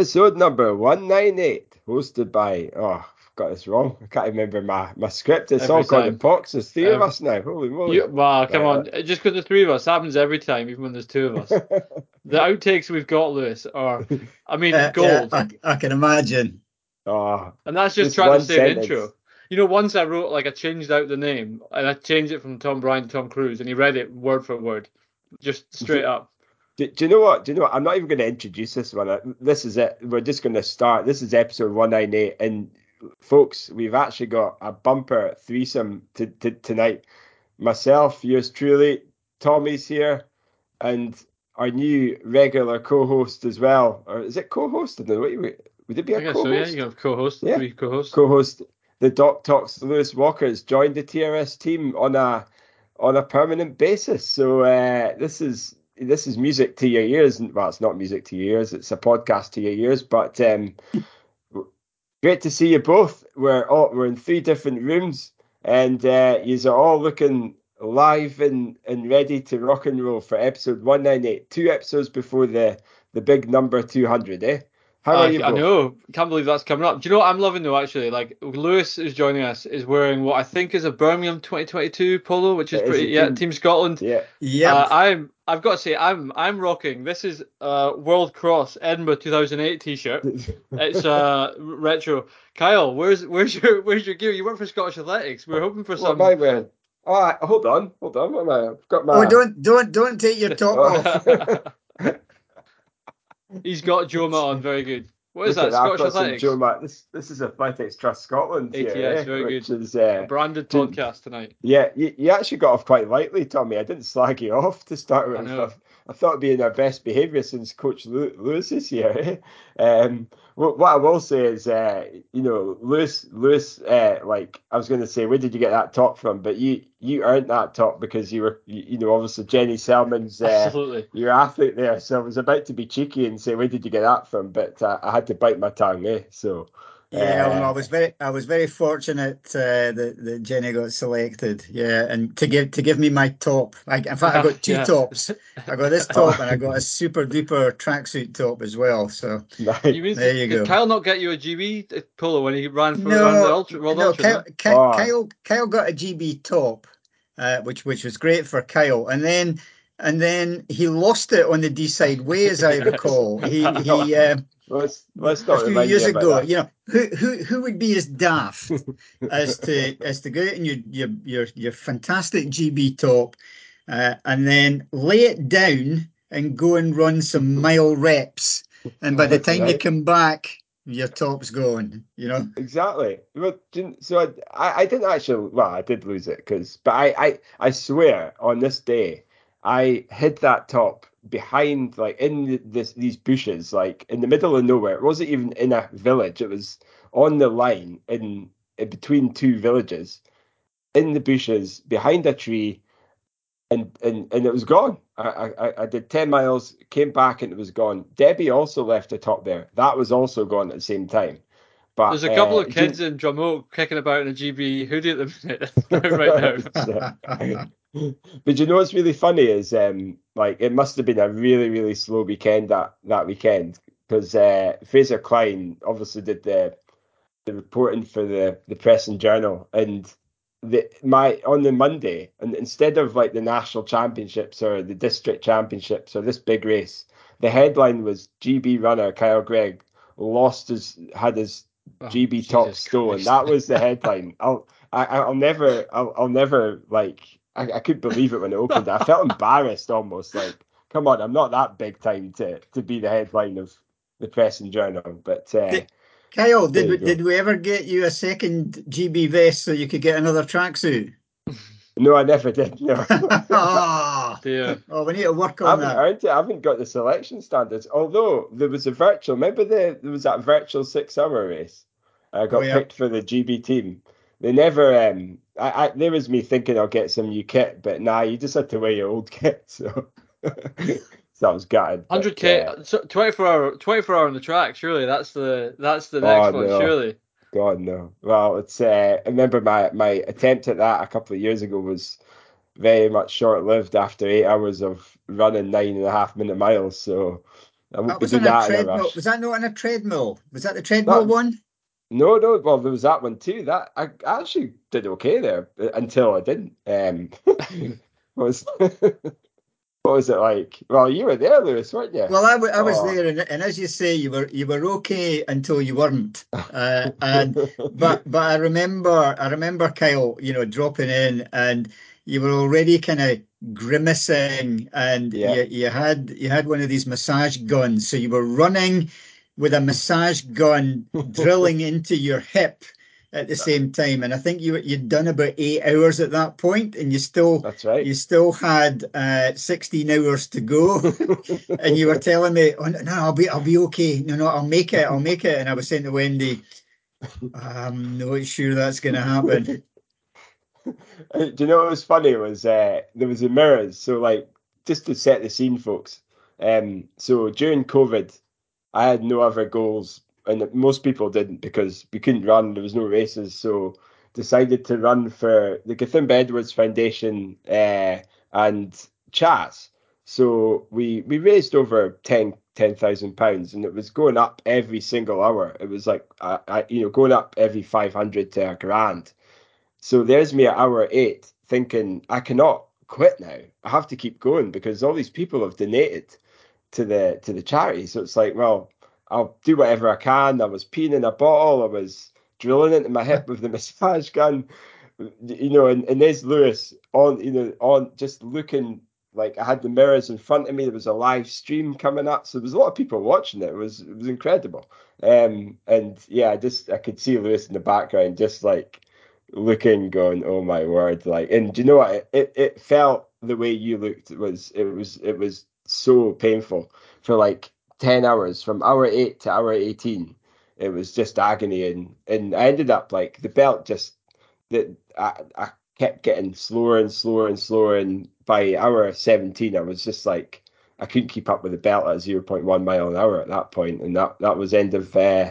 Episode number 198, hosted by, oh, I've got this wrong. I can't remember my, my script. It's Every all got the in box. There's three of us now. Holy moly. You, wow, come Right, on. Just because the three of us happens every time, even when there's two of us. the outtakes we've got, Lewis, are, I mean, Uh, gold. yeah, I, I can imagine. oh, And that's just Just trying one to say an intro. You know, once I wrote, like, I changed out the name and I changed it from Tom Bryan to Tom Cruise, and he read it word for word, just straight up. Do, do you know what? Do you know what? I'm not even going to introduce this one. Uh, This is it. We're just going to start. This is episode 198. And folks, we've actually got a bumper threesome to, to, tonight. Myself, yours truly, Tommy's here, and our new regular co-host as well. Or is it co-host? I don't know. What Would it be a guess so, yeah. co-host? You have co hosts, Yeah. co hosts. co-host the Doc Talks Lewis Walker has joined the TRS team on a on a permanent basis. So uh, this is this is music to your ears. Well, it's not music to your ears; it's a podcast to your ears. But um, great to see you both. We're all, we're in three different rooms, and uh, you are all looking live and, and ready to rock and roll for episode one nine eight. Two episodes before the the big number two hundred. Eh? How I, are you I both? know. Can't believe that's coming up. Do you know what I'm loving though? Actually, like Lewis is joining us is wearing what I think is a Birmingham 2022 polo, which is It is pretty yeah, team- Team Scotland. Yeah. Yeah. Uh, I'm. I've got to say, I'm. I'm rocking. This is uh World Cross Edinburgh 2008 T-shirt. It's uh retro. Kyle, where's where's your where's your gear? You work for Scottish Athletics. We're hoping for What some. am I wearing? Oh, I- hold on, hold on. What am I? I've got my. oh, don't don't don't take your top off. He's got Joma on. Very good. What is Look that? Scottish Athletics. Joe Matt. This this is Athletics Trust Scotland here, ATS, eh? very which good. is uh, A branded podcast tonight. yeah. You, you actually got off quite lightly, Tommy. I didn't slag you off to start with. know. I thought it'd be in our best behaviour since Coach Lewis is here. Eh? Um, what, what I will say is, uh, you know, Lewis, Lewis, uh, like I was going to say, where did you get that top from? But you you earned that top because you were, you, you know, obviously Jenny Selman's. Uh, Absolutely. your athlete there. So I was about to be cheeky and say, where did you get that from? But uh, I had to bite my tongue, eh? So Yeah, well, uh, I was very, I was very fortunate uh, that that Jenny got selected. Yeah, and to give to give me my top. I, in fact, I got two Yeah. tops. I got this top and I got a super duper tracksuit top as well. So nice. You mean There you did go. Kyle not get you a GB polo when he ran for No, the ultra, World no, Ultra? Kyle, no? Ky- Oh. Kyle, Kyle got a GB top, uh, which which was great for Kyle, and then and then he lost it on the Deeside Way, as I recall. He he. Uh, let's let's not a few years ago, that. you know, who who who would be as daft as to as to go out in your your your your fantastic GB top, uh, and then lay it down and go and run some mile reps, and by the time you come back, your top's gone. You know, Exactly. Well, so I, I, I didn't actually. Well, I did lose it because, but I, I, I swear on this day, I hid that top behind, like in this these bushes, like in the middle of nowhere. It wasn't even in a village. It was on the line in, in between two villages, in the bushes behind a tree, and and and it was gone. I, I I did ten miles, came back, and it was gone. Debbie also left a top there. That was also gone at the same time. But There's a couple uh, of kids in Drumoak kicking about in a GB hoodie at the minute right now. but you know what's really funny is um like it must have been a really really slow weekend that that weekend because uh, Fraser Clyne obviously did the the reporting for the the Press and Journal and the my on the Monday and instead of like the national championships or the district championships or this big race the headline was GB runner Kyle Gregg lost his had his Oh, GB top Jesus stolen. Christ. That was the headline. I'll I, I'll never I'll, I'll never like I, I couldn't believe it when it opened. I felt embarrassed almost like come on I'm not that big time to to be the headline of the press and journal. But uh, Did- Kyle, did we, did we ever get you a second GB vest so you could get another tracksuit? no, I never did. No. oh, Dear. oh, we need to work I on haven't that. earned it. I haven't got the selection standards. Although there was a virtual. Remember the there was that virtual six hour race. I got Oh, yeah. picked for the GB team. They never. Um, I, I there was me thinking I'll get some new kit, but nah, you just had to wear your old kit. So, so I was gutted. Hundred k, so twenty four hour, twenty four hour on the track. Surely that's the that's the next Oh, one. no. Surely. God no. Well, it's. Uh, I remember my my attempt at that a couple of years ago was very much short lived after eight hours of running nine and a half minute miles. So I won't That be was doing on a that a treadmill. Was that not on a treadmill? Was that the treadmill That- one? No, no. Well, there was that one too. That I actually did okay there uh, until I didn't. Um, what was what was it like? Well, you were there, Lewis, weren't you? Well, I, w- I was Oh. there, and, and as you say, you were you were okay until you weren't. Uh, and but but I remember I remember Kyle, you know, dropping in, and you were already kind of grimacing, and Yeah. you you had you had one of these massage guns, so you were running with a massage gun drilling into your hip at the same time, and I think you you'd done about eight hours at that point, and you still That's right. you still had uh, 16 hours to go and you were telling me oh, no, i'll be i'll be okay no no i'll make it i'll make it and i was saying to wendy i'm not sure that's going to happen Uh, Do you know what was funny was uh, there was the mirrors. So like just to set the scene, folks. Um, so during COVID, I had no other goals, and most people didn't because we couldn't run. There was no races, so decided to run for the Gathimba Edwards Foundation uh, and Chas. So we we raised over 10 10,000 pounds, and it was going up every single hour. It was like I, you know going up every five hundred to a grand. So there's me at hour eight thinking I cannot quit now. I have to keep going because all these people have donated to the to the charity. So it's like, well, I'll do whatever I can. I was peeing in a bottle. I was drilling into my hip with the massage gun. You know, and, and there's Lewis on, you know, on just looking like I had the mirrors in front of me. There was a live stream coming up, so there was a lot of people watching it. It was it was incredible. Um, and yeah, I just I could see Lewis in the background, just like looking, going, "Oh my word!" Like, and do you know what? It, it it felt the way you looked. It was it was it was so painful for like ten hours, from hour eight to hour eighteen. It was just agony, and and I ended up like the belt just that I I kept getting slower and slower and slower, and by hour seventeen, I was just like. I couldn't keep up with the belt at 0.1 mile an hour at that point, and that, that was end of uh,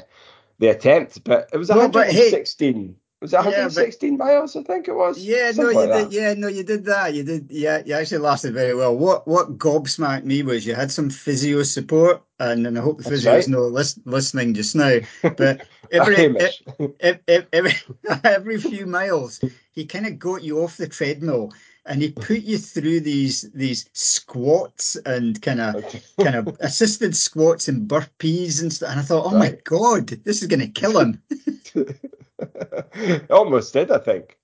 the attempt. But it was Well, but hey- 116. Was it Yeah, but- 116 miles? I think it was. yeah no you like did that. yeah no you did that you did yeah you actually lasted very well what what gobsmacked me was you had some physio support and, and i hope the physio is right. not lis- listening just now but every Hamish. ev- ev- every, every few miles, he kind of got you off the treadmill and he put you through these these squats and kind of kind of assisted squats and burpees and stuff. And I thought, oh my god, this is going to kill him. Almost did, I think.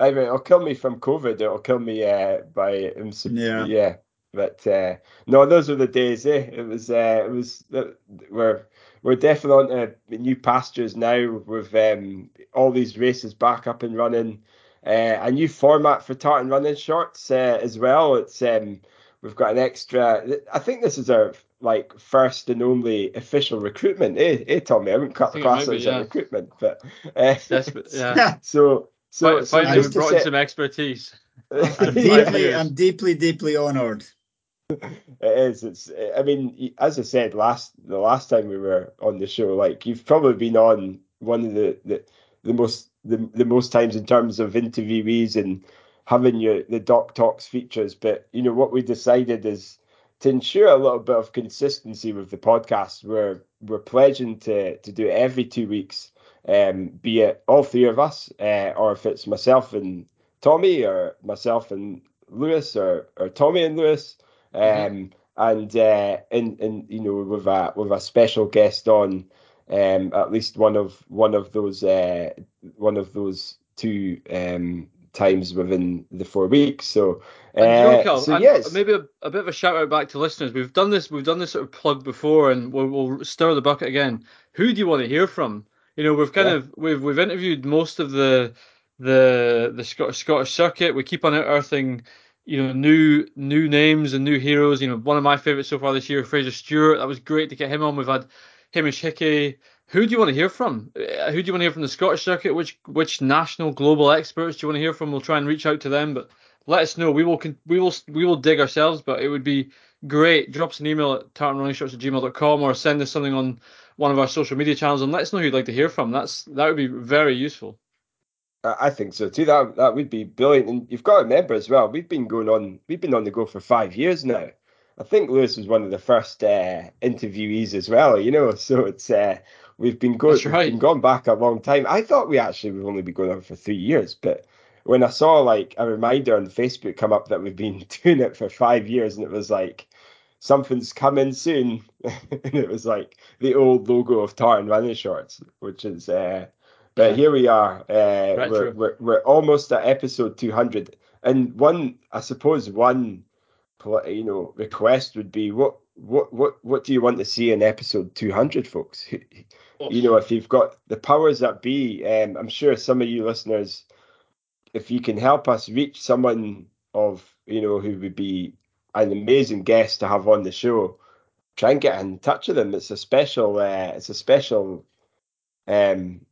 I mean, it'll kill me from COVID. It'll kill me uh, by. Yeah. yeah. But uh, no, those were the days. Eh? It was. Uh, it was. Uh, we're we're definitely on to new pastures now with um, all these races back up and running. Uh, a new format for tartan running shorts uh, as well. It's um, we've got an extra. I think this is our like first and only official recruitment. Eh, eh Tommy? I wouldn't cut think it class might as yeah. a recruitment, but uh, Desperate, yeah. so so, Fi- so Finally, just we to brought in set- some expertise. I'm deeply, years. I'm deeply, deeply honoured. It is. It's. I mean, as I said last the last time we were on the show, like you've probably been on one of the the, the most the, the most times in terms of interviewees and having your the doc talks features. But you know what we decided is to ensure a little bit of consistency with the podcast. We're we're pledging to to do it every two weeks. Um, be it all three of us, uh, or if it's myself and Tommy, or myself and Lewis, or or Tommy and Lewis um, Mhm. and uh, and and you know with a with a special guest on, um, at least one of one of those uh, one of those two um, times within the four weeks. So, uh, And you know, Cal, so yes, maybe a, a bit of a shout out back to listeners. We've done this. We've done this sort of plug before, and we'll, we'll stir the bucket again. Who do you want to hear from? You know, we've kind Yeah. of we've we've interviewed most of the the the Scottish Scottish circuit. We keep on unearthing, you know, new new names and new heroes. You know, one of my favourites so far this year, Fraser Stewart. That was great to get him on. We've had Hamish Hickey. Who do you want to hear from? Uh, Who do you want to hear from the Scottish circuit? Which which national global experts do you want to hear from? We'll try and reach out to them, but let us know. We will we will we will dig ourselves, but it would be great. Drop us an email at tartanrunningshorts at gmail.com or send us something on one of our social media channels and let us know who you'd like to hear from. That's that would be very useful. I I think so too. That that would be brilliant. And you've got to remember as well, we've been going on, we've been on the go for five years now. I think Lewis was one of the first uh, interviewees as well. You know, so it's uh, we've been going right. been gone back a long time. I thought we actually we've only been going on for three years, but when I saw like a reminder on Facebook come up that we've been doing it for five years, and it was like something's coming soon, and it was like the old logo of Tartan running shorts, which is. Uh, but here we are. Uh, we're, we're we're almost at episode two hundred, and one I suppose one you know request would be what what what what do you want to see in episode two hundred, folks? you know, if you've got the powers that be, um, I'm sure some of you listeners, if you can help us reach someone of, you know, who would be an amazing guest to have on the show, try and get in touch with them. It's a special, uh, it's a special, um,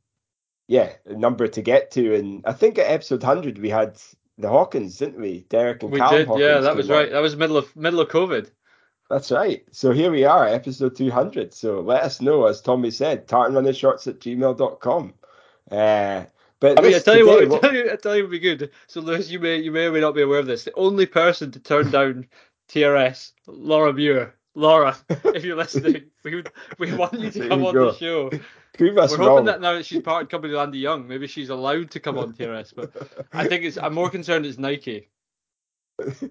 yeah, number to get to. And I think at episode 100 we had the Hawkins, didn't we? Derek and We Callum did, Hawkins yeah, that was right. That was middle of middle of COVID. That's right. So here we are, episode 200. So let us know, as Tommy said, tartanrunnershorts at gmail.com. Uh, but I mean, I tell you today, what, I tell you, I tell you, would be good. So, Lewis, you may, you may or may not be aware of this. The only person to turn down TRS, Laura Muir. Laura, if you're listening, we would, we want you to come you on go. the show. Prove us We're wrong. hoping that now that she's part of company with Andy Young, maybe she's allowed to come on TRS. But I think it's. I'm more concerned it's Nike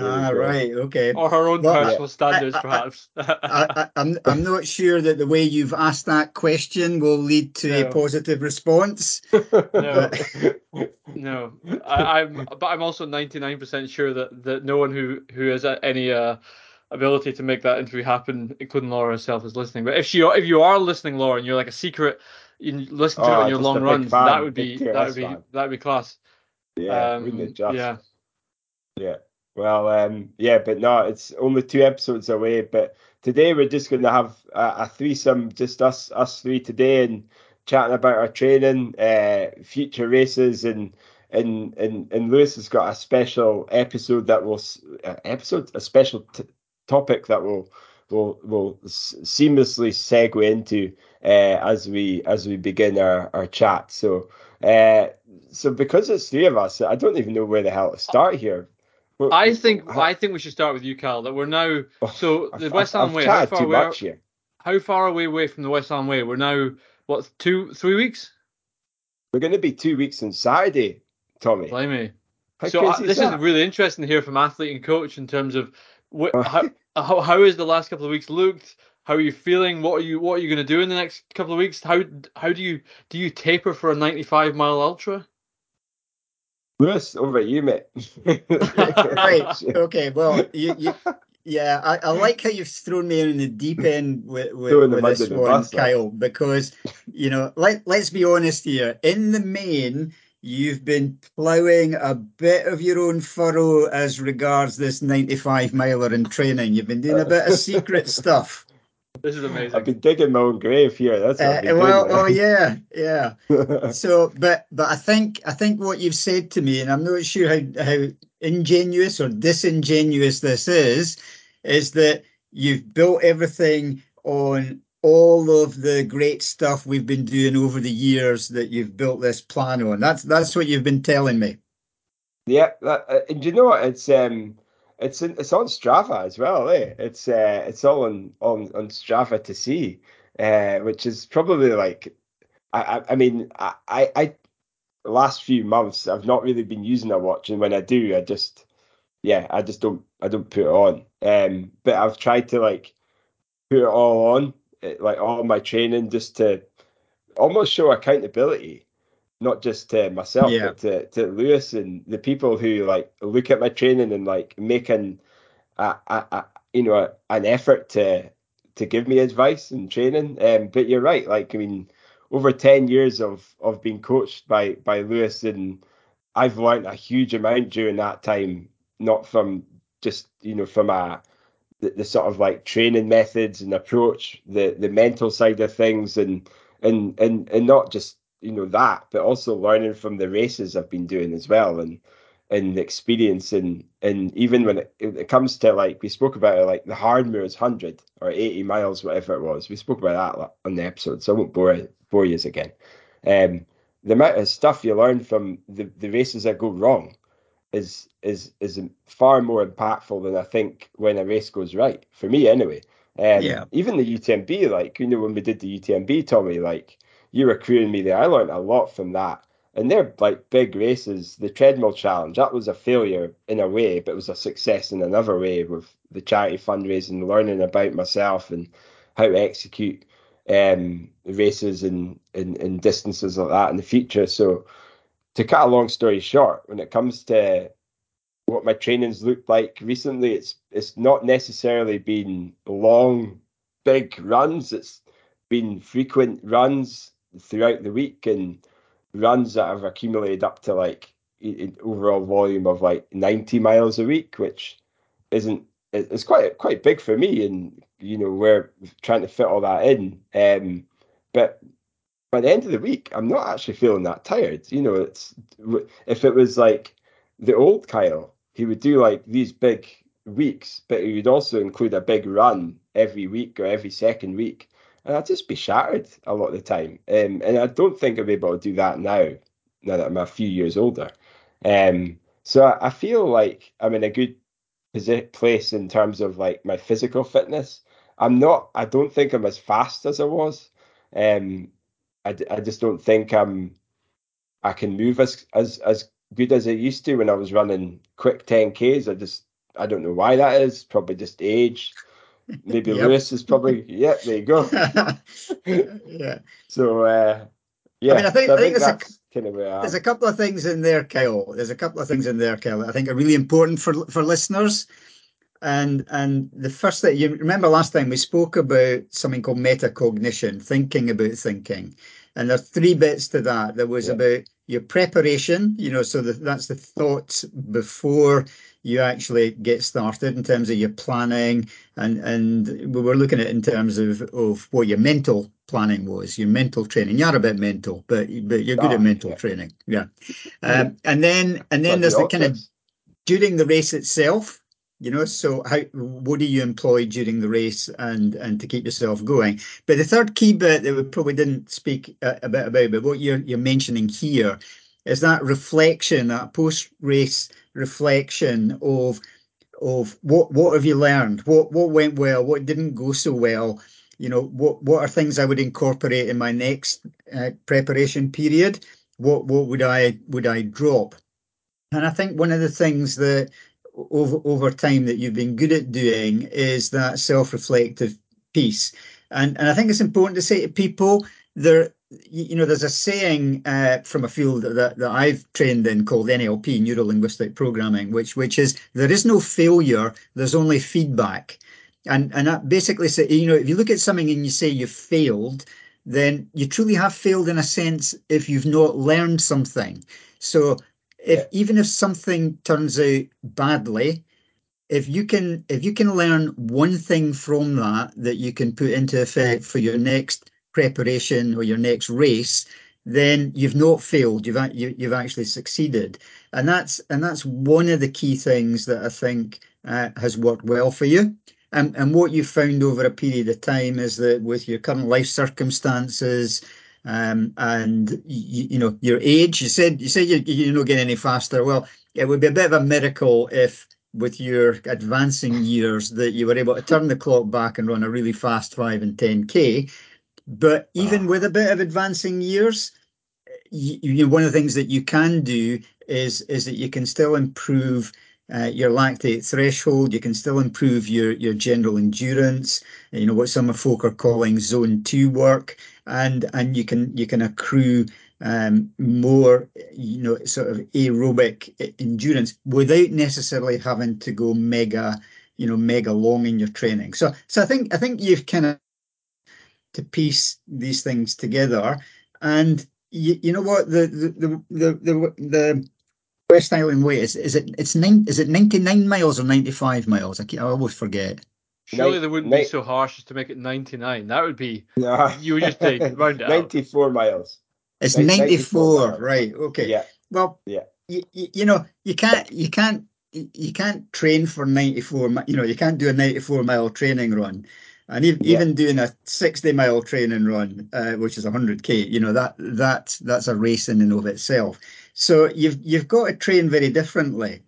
Ah, right, okay. or her own Well, personal standards, I- I- perhaps. I, I, I'm I'm not sure that the way you've asked that question will lead to No. a positive response. No. No, I, I'm, but I'm also 99% sure that, that no one who who has any uh, ability to make that interview happen, including Laura herself, is listening. But if she, if you are listening, Laura, and you're like a secret, you listen to it Oh, on your long runs, fan, that would be that would be fan. that would be class. yeah, Um, wouldn't it just? yeah. Yeah. Well, um, yeah, but no, it's only two episodes away. But today we're just going to have a, a threesome, just us, us three today, and chatting about our training, uh, future races, and and and and Lewis has got a special episode that will uh, episode a special t- topic that will will will s- seamlessly segue into uh, as we as we begin our our chat. So. Uh, so because it's three of us, I don't even know where the hell to start here. Well, I think how- I think we should start with you, Cal. That we're now so I've- the West Highland Way. How far away? How far away away from the West Highland Way? We're now what two three weeks? We're going to be two weeks on Saturday, Tommy. Blimey. How so uh, crazy this is is really interesting to hear from athlete and coach in terms of wh- Oh. how, how how has the last couple of weeks looked? How are you feeling? What are you what are you going to do in the next couple of weeks? How how do you do you taper for a 95 mile ultra? Lewis, over at you, mate. right. Okay. Well, you, you, yeah, I, I like how you've thrown me in the deep end with, with, with this the one, bus. Kyle, because you know, let let's be honest here. In the main, you've been ploughing a bit of your own furrow as regards this 95 miler in training. You've been doing a bit of secret stuff. This is amazing. I've been digging my own grave here. That's what Uh, well, doing. oh yeah, yeah. So, but but I think I think what you've said to me, and I'm not sure how how ingenuous or disingenuous this is, is that you've built everything on all of the great stuff we've been doing over the years that you've built this plan on. That's that's what you've been telling me. Yeah, that, uh, and you know what? It's um, it's in, it's on Strava as well. Eh? It's uh, it's all on on on Strava to see, uh, which is probably like, I I, I mean I, I I last few months I've not really been using a watch, and when I do, I just yeah, I just don't I don't put it on. Um, but I've tried to like put it all on, like all my training, just to almost show accountability not just to myself, Yeah. but to, to Lewis and the people who like look at my training and like making a, a, a you know a, an effort to to give me advice and training. Um, but you're right, like I mean, over ten years of of being coached by by Lewis, and I've learned a huge amount during that time, not from just you know from a the, the sort of like training methods and approach, the the mental side of things, and and and and not just you know that, but also learning from the races I've been doing as well, and and experience, and and even when it, it comes to like we spoke about it, like the Hardmoors hundred or eighty miles, whatever it was, we spoke about that on the episode, so I won't bore bore you again. Um, the amount of stuff you learn from the the races that go wrong is is is far more impactful than I think when a race goes right for me anyway. Um, Yeah. Even the UTMB, like you know, when we did the UTMB, Tommy, like you were crewing me there. I learned a lot from that. And they're like big races. The treadmill challenge, that was a failure in a way, but it was a success in another way with the charity fundraising, learning about myself and how to execute um, races and, and, and distances like that in the future. So to cut a long story short, when it comes to what my training's looked like recently, it's it's not necessarily been long, big runs. It's been frequent runs throughout the week and runs that have accumulated up to like an overall volume of like 90 miles a week, which isn't it's quite quite big for me and you know we're trying to fit all that in um but by the end of the week i'm not actually feeling that tired you know it's if it was like the old kyle he would do like these big weeks but he would also include a big run every week or every second week and i'd just be shattered a lot of the time um, and i don't think i'm able to do that now now that i'm a few years older um so I, I feel like i'm in a good place in terms of like my physical fitness. I'm not. I don't think I'm as fast as I was. Um, I, I just don't think I'm. I can move as as as good as I used to when I was running quick 10ks. I just I don't know why that is. Probably just age. Maybe Yep. Lewis is probably yeah. There you go. yeah. So uh, yeah, I mean, I think- so I think there's a- that's kind of I. There's a couple of things in there, Kyle. There's a couple of things in there, Kyle, that I think are really important for for listeners. And and the first thing you remember last time we spoke about something called metacognition, thinking about thinking. And there are three bits to that. There was Yeah. about your preparation, you know, so that that's the thoughts before you actually get started in terms of your planning. And and we were looking at it in terms of, of what your mental planning was, your mental training. You're a bit mental, but but you're good Ah, at mental yeah. training. Yeah. Um, and then and then Like there's the the kind of during the race itself you know so how what do you employ during the race and and to keep yourself going? But the third key bit that we probably didn't speak a, a bit about but what you're you're mentioning here is that reflection that post race reflection of of what what have you learned? What what went well? What didn't go so well? You know what what are things i would incorporate in my next uh, preparation period? What what would i would i drop? And I think one of the things that over over time that you've been good at doing is that self-reflective piece. And and I think it's important to say to people there you know there's a saying uh, from a field that, that I've trained in called NLP, neuro linguistic programming, which which is there is no failure, there's only feedback. And and that basically say you know if you look at something and you say you failed, then you truly have failed in a sense if you've not learned something. So if Yeah. even if something turns out badly, if you can if you can learn one thing from that that you can put into effect for your next preparation or your next race, then you've not failed. You've ac- you, you've actually succeeded, and that's and that's one of the key things that I think uh, has worked well for you. And and what you've found over a period of time is that with your current life circumstances, um, and you, you know your age. You said you said you, you're not getting any faster. Well, it would be a bit of a miracle if, with your advancing years, that you were able to turn the clock back and run a really fast five and ten k. But even Ah. with a bit of advancing years, you, you one of the things that you can do is is that you can still improve uh, your lactate threshold. You can still improve your your general endurance. You know what some folk are calling zone two work, and and you can you can accrue um, more, you know, sort of aerobic endurance without necessarily having to go mega, you know, mega long in your training. So so I think I think you've kind of to piece these things together. And you, you know what the the the the, the, the West Highland Way is is it it's nine is it ninety nine miles or ninety five miles? I, keep, I always forget. Surely Night- they wouldn't night- be so harsh as to make it 99. That would be Nah. You would just take- round it out. 94 miles. It's Nin- ninety 94 miles. right? Okay. Yeah. Well, Yeah. you, you, you know you can't you can't you can't train for 94 mi- you know you can't do a 94 mile training run and ev- Yeah. even doing a 60 mile training run uh, which is 100k you know that that that's a race in and of itself So you've you've got to train very differently,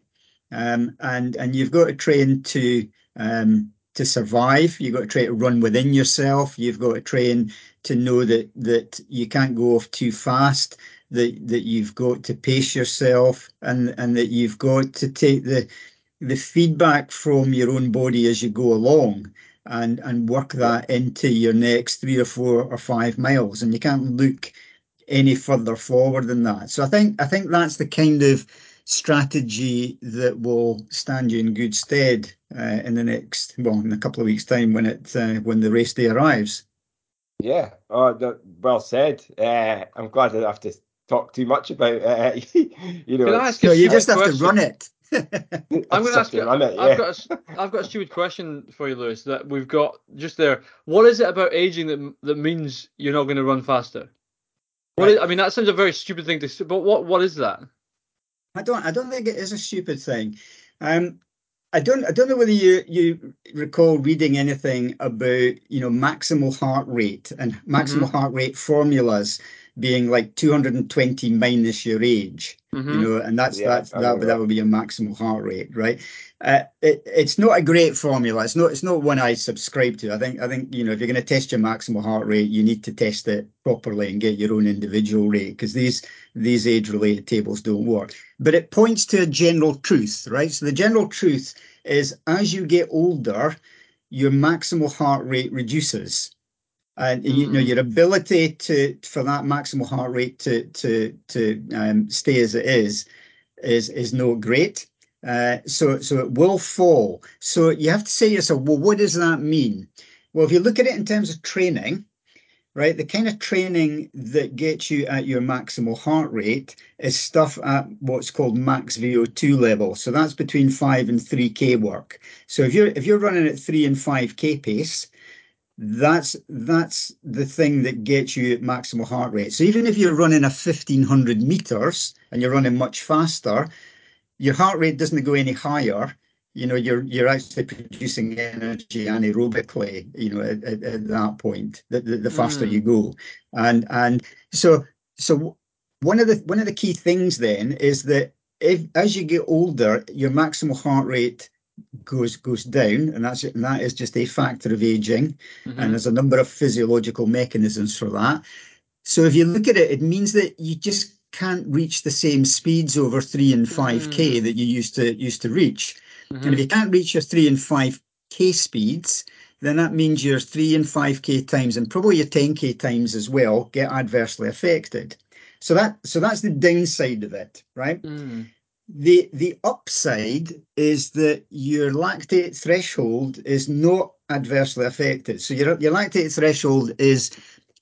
um, and and you've got to train to um, to survive. You've got to try to run within yourself. You've got to train to know that that you can't go off too fast. That that you've got to pace yourself, and and that you've got to take the the feedback from your own body as you go along and and work that into your next three or four or five miles and you can't look any further forward than that so i think i think that's the kind of strategy that will stand you in good stead uh, in the next well in a couple of weeks time when it uh, when the race day arrives yeah oh well said uh, i'm glad i don't have to talk too much about uh, you know Can I ask you no, you stupid just have question? to run it I'm going to ask you. run it, I've got a, I've got a stupid question for you, Lewis. That we've got just there. What is it about aging that that means you're not going to run faster? What Right. is, I mean, that sounds a very stupid thing to say, but what what is that? I don't. I don't think it is a stupid thing. Um, I don't. I don't know whether you you recall reading anything about you know maximal heart rate and maximal Mm-hmm. heart rate formulas being like 220 minus your age. Mhm. You know, and that's Yeah, that's that. That that. would be your maximal heart rate, right? Uh, it, it's not a great formula. It's not. It's not one I subscribe to. I think. I think you know, if you're going to test your maximal heart rate, you need to test it properly and get your own individual rate because these these age-related tables don't work. But it points to a general truth, right? So the general truth is, as you get older, your maximal heart rate reduces and you know Mm. your ability to for that maximal heart rate to to to um, stay as it is is is not great. Uh, so so it will fall. So you have to say to yourself, well, what does that mean? Well, if you look at it in terms of training, right, the kind of training that gets you at your maximal heart rate is stuff at what's called max VO2 level. So that's between five and three K work. So if you're if you're running at three and five K pace, that's that's the thing that gets you at maximal heart rate. So even if you're running a 1500 meters and you're running much faster, your heart rate doesn't go any higher. You know, you're you're actually producing energy anaerobically. You know, at, at, at that point, the, the, the faster Mm. you go, and and so so one of the one of the key things then is that if as you get older, your maximal heart rate goes goes down, and that's and that is just a factor of aging, Mhm. and there's a number of physiological mechanisms for that. So if you look at it, it means that you just can't reach the same speeds over three and five k Mm. that you used to used to reach. And if you can't reach your three and five k speeds, then that means your three and five k times and probably your ten k times as well get adversely affected. So that so that's the downside of it, right? Mm. The the upside is that your lactate threshold is not adversely affected. So your your lactate threshold is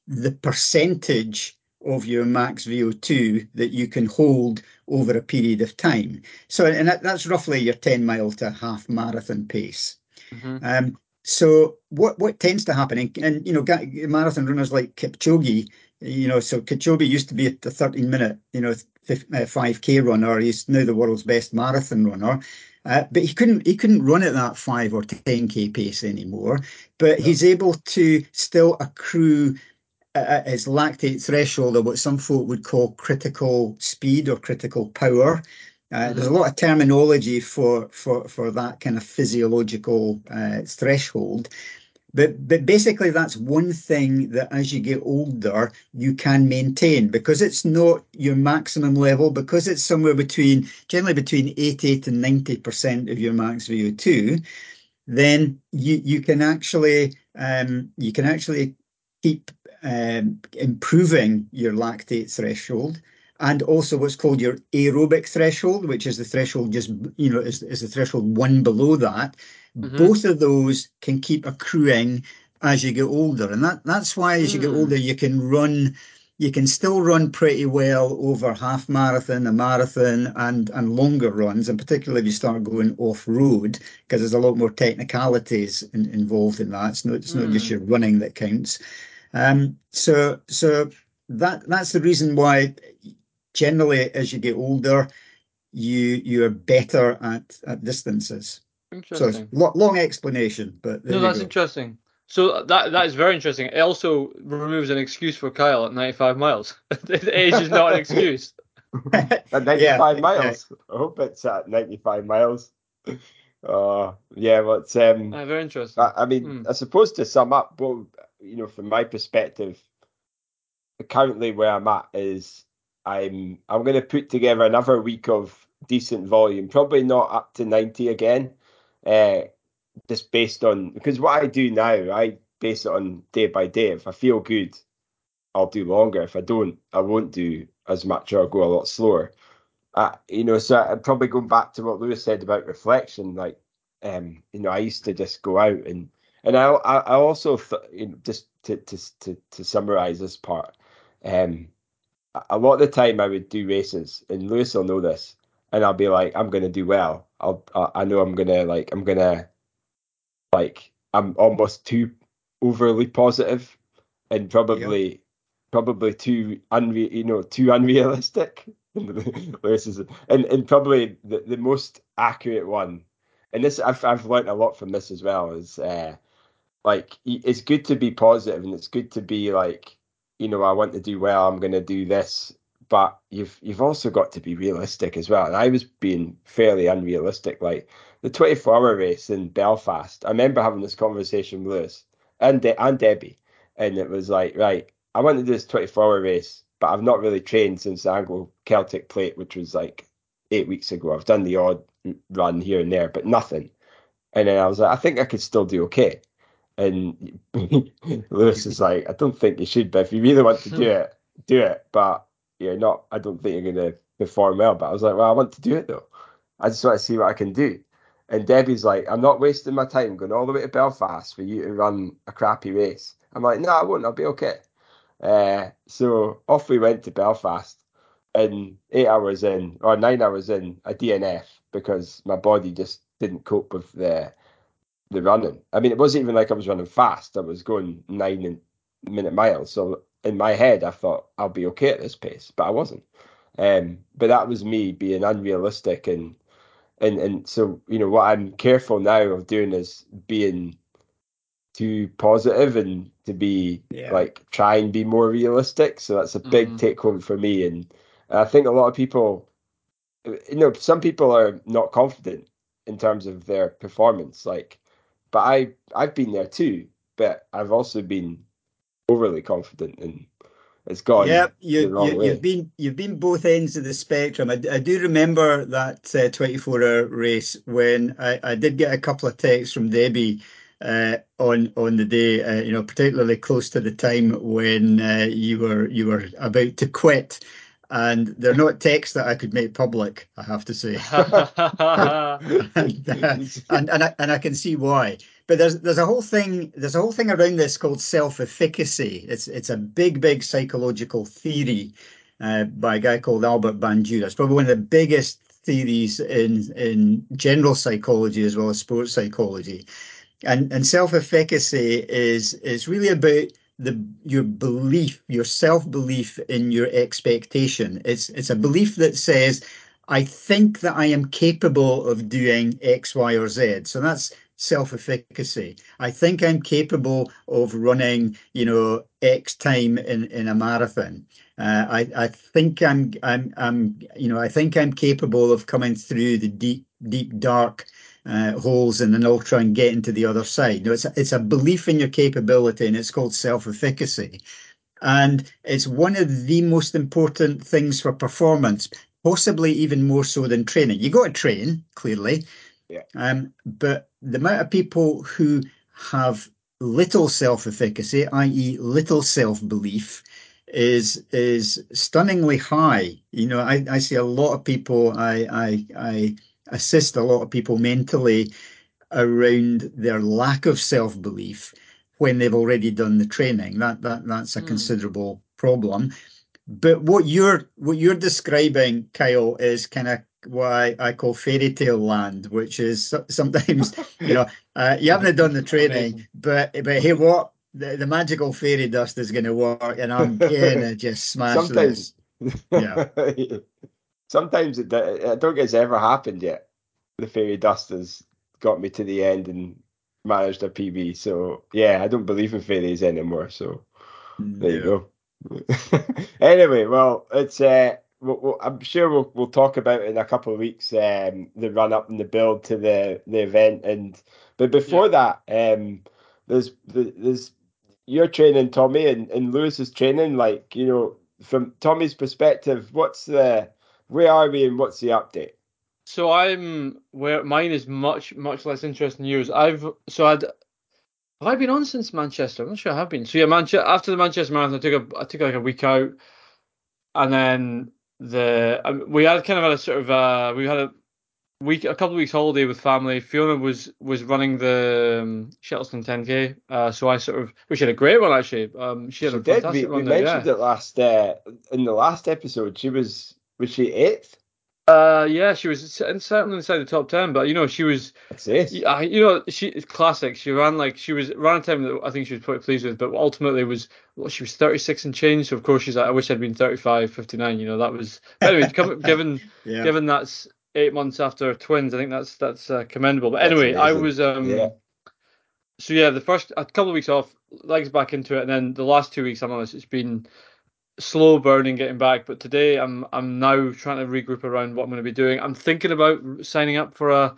the percentage of your max VO2 that you can hold over a period of time. So and that, that's roughly your 10 mile to half marathon pace. Mhm. Um, so what what tends to happen, and, and you know, marathon runners like Kipchoge, you know, so Kipchoge used to be a 13 minute, you know, uh, 5k runner. He's now the world's best marathon runner. Uh, but he couldn't he couldn't run at that five or 10k pace anymore. But he's able to still accrue uh, his lactate threshold, or what some folk would call critical speed or critical power. Uh, There's a lot of terminology for for for that kind of physiological uh, threshold, but but basically that's one thing that as you get older you can maintain. Because it's not your maximum level because it's somewhere between generally between 80 to 90 percent of your max VO2 then you you can actually um, you can actually keep um, improving your lactate threshold and also what's called your aerobic threshold, which is the threshold just you know is, is the threshold one below that. Mhm. Both of those can keep accruing as you get older, and that that's why as you get Mm. older you can run. You can still run pretty well over half marathon, a marathon, and and longer runs, and particularly if you start going off road, because there's a lot more technicalities in, involved in that. It's not it's not just Mm. your running that counts. Um, so so that that's the reason why generally as you get older, you you're better at at distances. So it's Interesting. lo- long explanation, but No, that's go. interesting. So that that is very interesting. It also removes an excuse for Kyle at 95 miles. Age is not an excuse. at 95 Yeah, miles. I hope it's at 95 miles. Uh, yeah, but it's, um, Uh, very interesting. I, I mean, Hmm. I suppose to sum up, well, you know, from my perspective, currently where I'm at is I'm I'm going to put together another week of decent volume, probably not up to 90 again, uh, just based on because what I do now, I base it on day by day. If I feel good, I'll do longer. If I don't, I won't do as much or I'll go a lot slower. Uh, you know, so I'm probably going back to what Lewis said about reflection. Like, um, you know, I used to just go out and and I I, I also th- you know, just to to to to summarize this part, um, a- lot of the time I would do races, and Lewis will know this, and I'll be like, I'm gonna do well. I'll I I know I'm gonna like I'm gonna like I'm almost too overly positive and probably probably too unre you know too unrealistic. Lewis is and and probably the, the most accurate one, and this I've I've learned a lot from this as well is uh like it's good to be positive and it's good to be like you know I want to do well I'm going to do this. But you've you've also got to be realistic as well. And I was being fairly unrealistic like the 24 hour race in Belfast I remember having this conversation with Lewis and De- and Debbie. And it was like right I want to do this 24 hour race but I've not really trained since the Anglo Celtic plate which was like eight weeks ago. I've done the odd run here and there but nothing. And then I was like I think I could still do okay and Lewis is like, I don't think you should, but if you really want to do it, do it. But you're not, I don't think you're going to perform well. But I was like, well, I want to do it though. I just want to see what I can do. And Debbie's like, I'm not wasting my time going all the way to Belfast for you to run a crappy race. I'm like, no, I won't. I'll be okay. Uh, so off we went to Belfast. And eight hours in, or nine hours in, a DNF because my body just didn't cope with the the running. I mean, it wasn't even like I was running fast. I was going nine in- minute miles. So in my head, I thought I'll be okay at this pace, but I wasn't. Um, but that was me being unrealistic and and and so you know what I'm careful now of doing is being too positive and to be Yeah. like try and be more realistic. So that's a big Mhm. take home for me. And I think a lot of people, you know, some people are not confident in terms of their performance. Like, but I I've been there too. But I've also been overly confident, and it's gone Yep, you, you, you've been you've been both ends of the spectrum. I, I do remember that uh, 24 hour race when I, I did get a couple of texts from Debbie uh, on on the day, uh, you know, particularly close to the time when uh, you were you were about to quit, and they're not texts that I could make public. I have to say. and, uh, and and I, and I can see why. But there's there's a whole thing there's a whole thing around this called self-efficacy. It's it's a big big psychological theory uh, by a guy called Albert Bandura. It's probably one of the biggest theories in in general psychology as well as sports psychology. And and self-efficacy is is really about the your belief, your self-belief in your expectation. It's it's a belief that says, I think that I am capable of doing X, Y, or Z. So that's self-efficacy. I think I'm capable of running, you know, X time in, in a marathon. Uh, I, I think I'm, I'm, I'm, you know, I think I'm capable of coming through the deep, deep, dark uh, holes in an ultra and getting to the other side. No, it's a, it's a belief in your capability, and it's called self-efficacy. And it's one of the most important things for performance, possibly even more so than training. You got to train, clearly, Yeah. um, but the amount of people who have little self-efficacy, i.e., little self-belief, is is stunningly high. You know, I, I see a lot of people. I I I assist a lot of people mentally around their lack of self-belief when they've already done the training. That that that's a Hmm. considerable problem. But what you're what you're describing, Kyle, is kind of why I, I call fairy tale land, which is sometimes you know uh, you haven't done the training, but but hey, what the, the magical fairy dust is going to work, and I'm gonna just smash Sometimes, this. Yeah. sometimes it, I don't think it's ever happened yet. The fairy dust has got me to the end and managed a PB. So yeah, I don't believe in fairies anymore. So there you go. anyway, well, it's uh, we'll, we'll, I'm sure we'll we'll talk about in a couple of weeks um, the run up and the build to the the event. And but before that, um, there's there's your training, Tommy, and, and Lewis's training. Like you know, from Tommy's perspective, what's the where are we and what's the update? So I'm where mine is much much less interesting news. I've so I'd have I been on since Manchester? I'm not sure I have been. So yeah, Manchester after the Manchester Marathon, I took a I took like a week out, and then the um, we had kind of had a sort of uh we had a week a couple of weeks holiday with family. Fiona was was running the um, Shettleston 10k, uh, so I sort of which had a great one actually. Um, she had She a did. fantastic We, we there. mentioned yeah. it last uh, in the last episode. She was was she eighth? Uh, yeah, she was cer- certainly inside the top ten, but you know she was That's. Yeah, you know, she classic. She ran like she was ran a time that I think she was pretty pleased with, but ultimately was well, she was 36 and change. So of course she's like, I wish I'd been 35, 59. You know, that was anyway. come, given Yeah. given that's eight months after twins, I think that's that's uh, commendable. But anyway, I was um. Yeah. So yeah, the first a couple of weeks off, legs back into it, and then the last two weeks, I'm honest, it's been slow burning getting back. But today, I'm I'm now trying to regroup around what I'm going to be doing. I'm thinking about signing up for a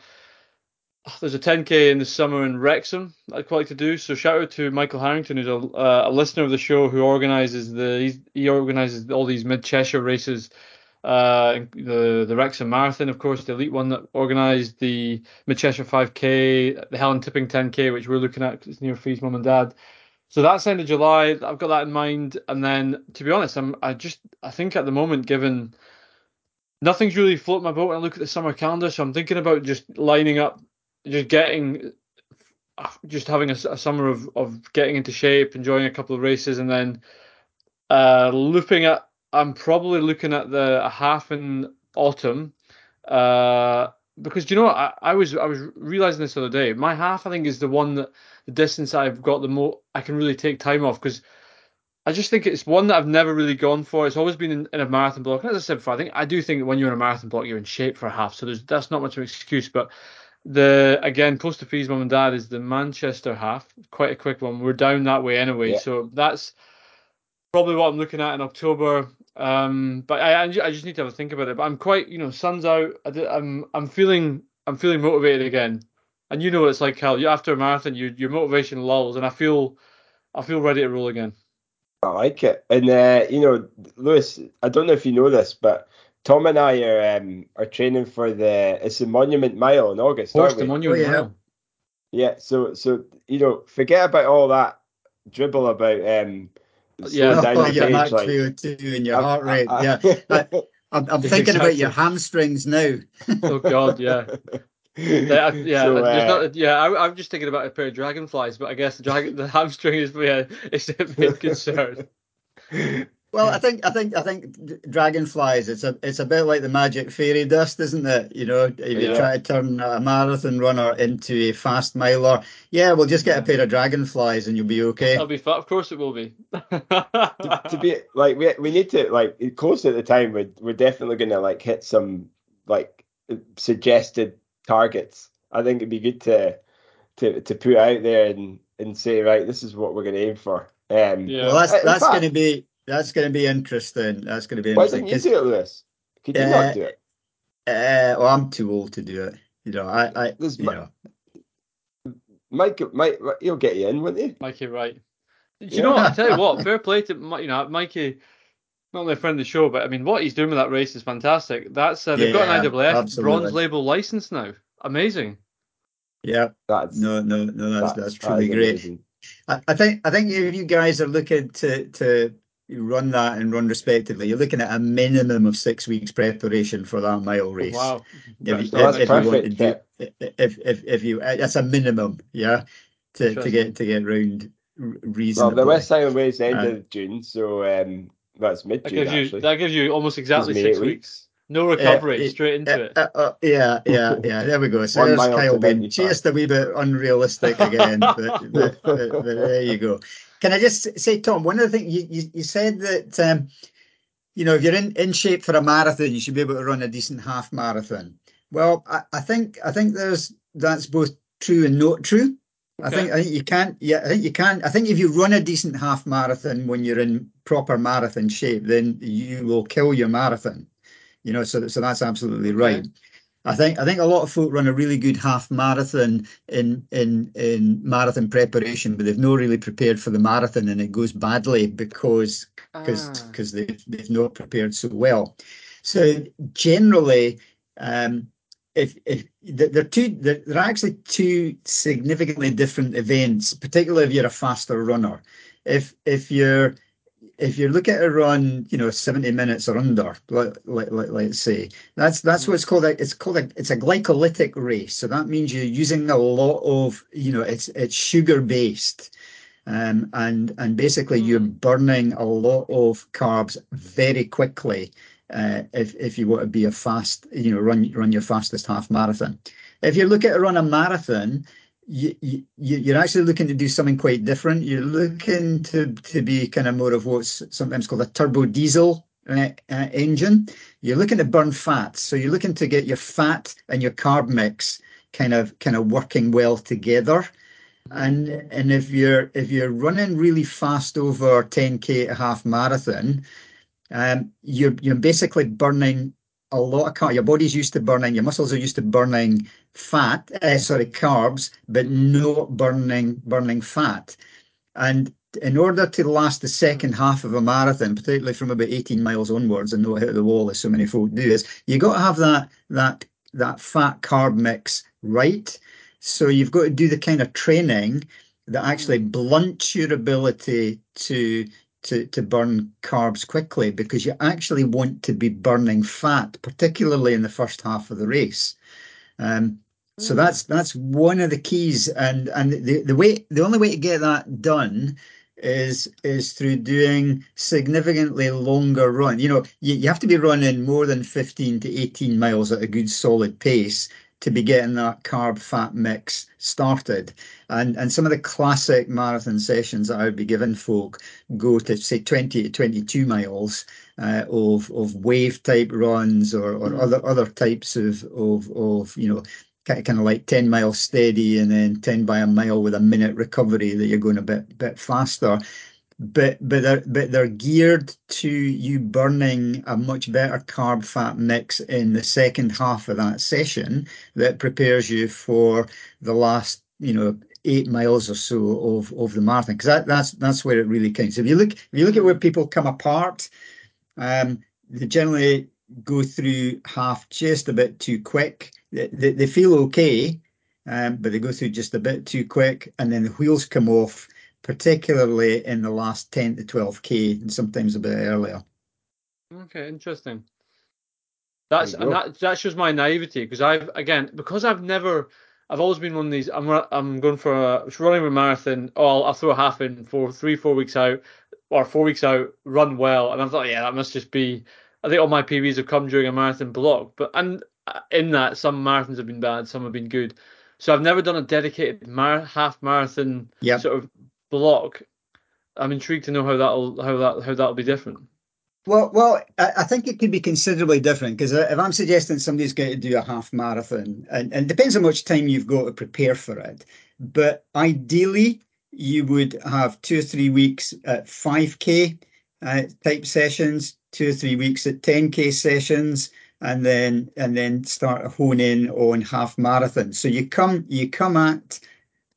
there's a 10k in the summer in Wrexham I'd quite like to do. So shout out to Michael Harrington, who's a, uh, a listener of the show, who organises the he organises all these mid Cheshire races. Uh, the the Wrexham Marathon, of course, the elite one that organised the Mid Cheshire 5k, the Helen Tipping 10k, which we're looking at 'cause it's near Fee's mum and dad. So that's end of July. I've got that in mind, and then to be honest, I'm I just I think at the moment, given nothing's really floating my boat when I look at the summer calendar, so I'm thinking about just lining up just getting just having a, a summer of, of getting into shape, enjoying a couple of races, and then uh, looping at. I'm probably looking at the half in autumn, uh, because you know what? I, I was I was realizing this the other day. My half I think is the one that the distance I've got the more I can really take time off because. I just think it's one that I've never really gone for. It's always been in, in a marathon block. And as I said before, I think I do think that when you're in a marathon block, you're in shape for a half. So there's that's not much of an excuse. But the again, close to Fee's mum and dad is the Manchester half, quite a quick one. We're down that way anyway, Yeah. so that's probably what I'm looking at in October. Um, but I, I just need to have a think about it. But I'm quite, you know, sun's out. I I'm I'm feeling I'm feeling motivated again. And you know what it's like, Cal. You after a marathon, you, your motivation lulls, and I feel I feel ready to roll again. I like it. And uh, you know, Lewis, I don't know if you know this, but Tom and I are um, are training for the it's the Monument Mile in August, Horse aren't the we? monument. Oh, yeah. Mile. Yeah. So so you know, forget about all that dribble about um Yeah. slowing down Oh, your your pace, like VO2 and your I- heart rate. I- yeah. I- I'm, I'm thinking about your hamstrings now. Oh God, yeah. Yeah, I- yeah, So, there's uh, not, yeah. I, I'm just thinking about a pair of dragonflies, but I guess the dragon, the hamstring is yeah, it's a big concern. Well, I think I think I think dragonflies. It's a it's a bit like the magic fairy dust, isn't it? You know, if you Yeah. try to turn a marathon runner into a fast miler, yeah, we'll just get a pair of dragonflies and you'll be okay. That'll be fun. Of course, it will be. to, to be like we we need to like close at the time we're, we're definitely gonna like hit some like suggested targets i think it'd be good to to to put out there and and say right this is what we're gonna aim for um yeah. Well, that's In that's going to be that's going to be interesting. That's going to be why interesting. didn't you do it lewis could you Uh, not do it Uh, well, I'm too old to do it. You know, I, I There's you mu- know, mike mike he'll get you in won't he Mikey, right? Do you Yeah. know what? I tell you what, fair play to Mi- you know Mikey. Not only a friend of the show, but I mean, what he's doing with that race is fantastic. That's uh, they've got an IWF absolutely. bronze label license now. Amazing. yeah, that's no, no, no, that's that- that's truly is great. I, I think I think if you guys are looking to to run that and run respectively, you're looking at a minimum of six weeks preparation for that mile race. Wow. If, you- Well, if, that's if you want to perfect, do, if if if you, that's a minimum, yeah, to to get to get round r- well the West Highland Way is end Uh, of june so um that's mid-june gives you actually that gives you almost exactly six eight weeks. No recovery, Uh, straight into Uh, it. uh, uh, yeah, yeah, yeah. There we go. So One there's mile Kyle being just a wee bit unrealistic again, but, but, but, but there you go. Can I just say, Tom? One of the things you, you, you said that um, you know if you're in, in shape for a marathon, you should be able to run a decent half marathon. Well, I, I think I think there's that's both true and not true. I think I think you can't. Yeah, I think you can't. I think if you run a decent half marathon when you're in proper marathon shape, then you will kill your marathon. You know, so so that's absolutely right. I think I think a lot of folk run a really good half marathon in in in marathon preparation, but they've not really prepared for the marathon, and it goes badly because because Ah. because they've they've not prepared so well. So generally, um, if if th- they're two, they're, they're actually two significantly different events, particularly if you're a faster runner. If if you're if you look at a run, you know, 70 minutes or under, let, let, let, let's say, that's that's what it's called. A, it's called a it's a glycolytic race. So that means you're using a lot of, you know, it's it's sugar based. Um, and and basically you're burning a lot of carbs very quickly uh, if if you want to be a fast, you know, run run your fastest half marathon. If you look at a run a marathon, you, you you're actually looking to do something quite different. You're looking to to be kind of more of what's sometimes called a turbo diesel uh, uh, engine. You're looking to burn fat, so you're looking to get your fat and your carb mix kind of kind of working well together. And and if you're if you're running really fast over 10k a half marathon, um, you're you're basically burning a lot of. Your body's used to burning, your muscles are used to burning fat, uh, sorry, carbs, but not burning burning fat. And in order to last the second half of a marathon, particularly from about 18 miles onwards and not hit the wall as so many folk do, is you got to have that that that fat carb mix right. So you've got to do the kind of training that actually blunts your ability to to, to burn carbs quickly because you actually want to be burning fat, particularly in the first half of the race. Um, so that's that's one of the keys, and and the, the way the only way to get that done is is through doing significantly longer run. You know, you, you have to be running more than 15 to 18 miles at a good solid pace to be getting that carb fat mix started. And and some of the classic marathon sessions that I would be giving folk go to say 20 to 22 miles uh, of of wave type runs or, or Mm. other other types of of of you know kind of like 10 miles steady and then 10 by a mile with a minute recovery that you're going a bit bit faster but but they're but they're geared to you burning a much better carb fat mix in the second half of that session that prepares you for the last you know eight miles or so of of the marathon because that, that's that's where it really counts if you look if you look at where people come apart um they generally go through half just a bit too quick they, they, they feel okay um, but they go through just a bit too quick and then the wheels come off particularly in the last 10 to 12k and sometimes a bit earlier. Okay, interesting. That's and that that shows my naivety because I've again because I've never I've always been one of these I'm I'm going for a running a marathon. Oh, I'll, I'll throw a half in for three four weeks out or four weeks out, run well, and I thought yeah that must just be. I think all my PBs have come during a marathon block, but and uh, in that some marathons have been bad, some have been good. So I've never done a dedicated mar- half marathon Yep. sort of block. I'm intrigued to know how that'll how that how that'll be different. Well, well, I, think it could be considerably different because if I'm suggesting somebody's going to do a half marathon, and, and it depends on how much time you've got to prepare for it, but ideally you would have two or three weeks at 5k uh, type sessions, two or three weeks at 10k sessions, and then and then start honing in on half marathon. So you come you come at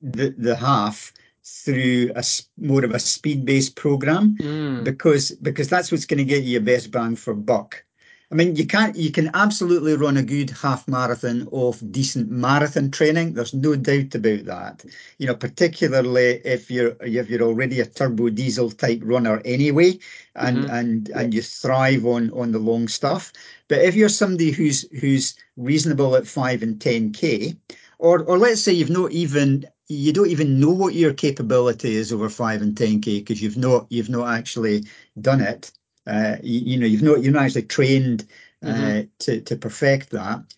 the the half through a more of a speed based program Mm. because because that's what's going to get you your best bang for buck. I mean, you can't you can absolutely run a good half marathon of decent marathon training. There's no doubt about that. You know, particularly if you're if you're already a turbo diesel type runner anyway, and Mhm. and and you thrive on on the long stuff. But if you're somebody who's who's reasonable at five and ten k, or or let's say you've not even you don't even know what your capability is over five and ten k because you've not you've not actually done it. Uh, you, you know you've not you've not actually trained uh, Mhm. to to perfect that.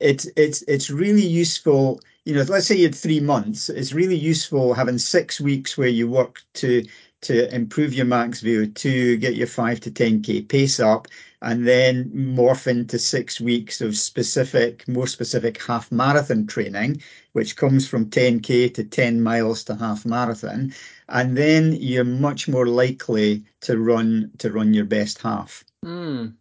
It's it's it's really useful. You know, let's say you had three months. It's really useful having six weeks where you work to to improve your max VO2, get your five to ten k pace up, and then morph into six weeks of specific, more specific half marathon training, which comes from 10k to 10 miles to half marathon, and then you're much more likely to run to run your best half. Mm.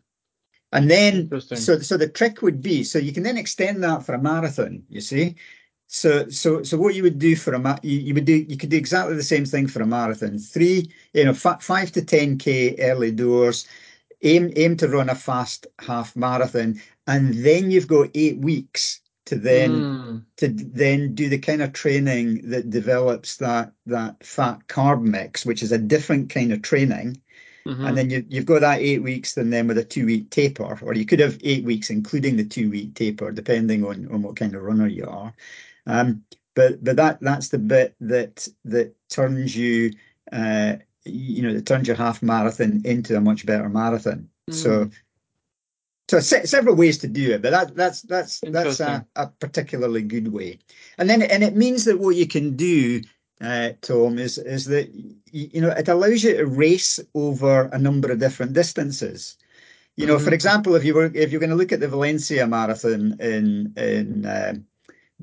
And then, so so the trick would be, so you can then extend that for a marathon. You see, so so so what you would do for a ma- you, you would do you could do exactly the same thing for a marathon. Three, you know, f- five to ten k early doors. Aim aim to run a fast half marathon, and then you've got eight weeks to then Mm. to then do the kind of training that develops that that fat carb mix, which is a different kind of training. Mhm. And then you, you've got that eight weeks, and then with a two week taper, or you could have eight weeks, including the two week taper, depending on, on what kind of runner you are. Um, but but that that's the bit that that turns you, uh, you know, that turns your half marathon into a much better marathon. So. So se- several ways to do it, but that that's that's that's a, a particularly good way. And then and it means that what you can do, uh, Tom, is is that you know it allows you to race over a number of different distances. You know, for Mhm. example, if you were if you're going to look at the Valencia Marathon in in uh,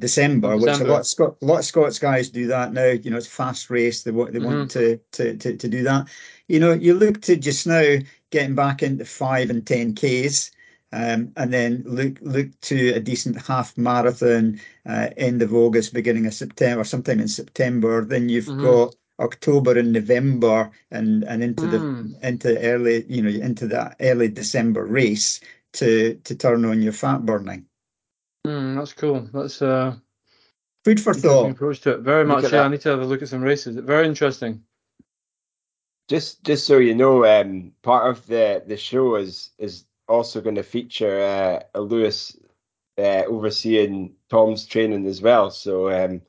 December, Oh, which a lot of Scot a lot of Scots guys do that now. You know, it's fast race. They want they Mm-hmm. want to, to to to do that. You know, you look to just now getting back into five and ten k's. Um, and then look look to a decent half marathon uh, end of August, beginning of September, sometime in September. Then you've Mhm. got October and November, and and into the Mm. into early you know into that early December race to to turn on your fat burning. Mm, that's cool. That's uh, Food for thought. approach to it. Very Look much. Yeah, that. I need to have a look at some races. Very interesting. Just just so you know, um, part of the the show is is also going to feature uh, a Lewis uh, overseeing Tom's training as well. So um,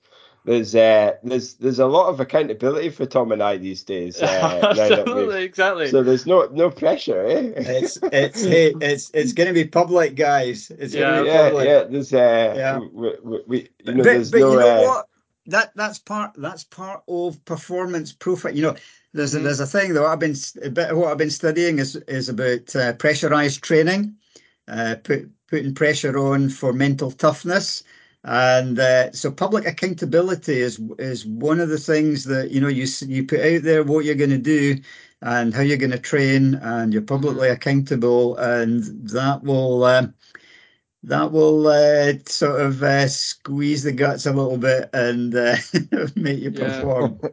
there's uh, there's there's a lot of accountability for Tom and I these days. Uh, now that we've- Absolutely, exactly. so there's no no pressure, eh? It's it's hey, it's it's going to be public, guys. It's going to be yeah, public. yeah. There's uh, Yeah. we, we, we you know, but there's but no you know uh, what? That that's part that's part of performance profile. You know, there's a, Mhm. there's a thing though. I've been a bit of what I've been studying is is about uh, pressurized training, uh, put putting pressure on for mental toughness. And uh, so, public accountability is is one of the things that you know you you put out there what you're going to do and how you're going to train, and you're publicly accountable, and that will um, that will uh, sort of uh, squeeze the guts a little bit and uh, make you perform.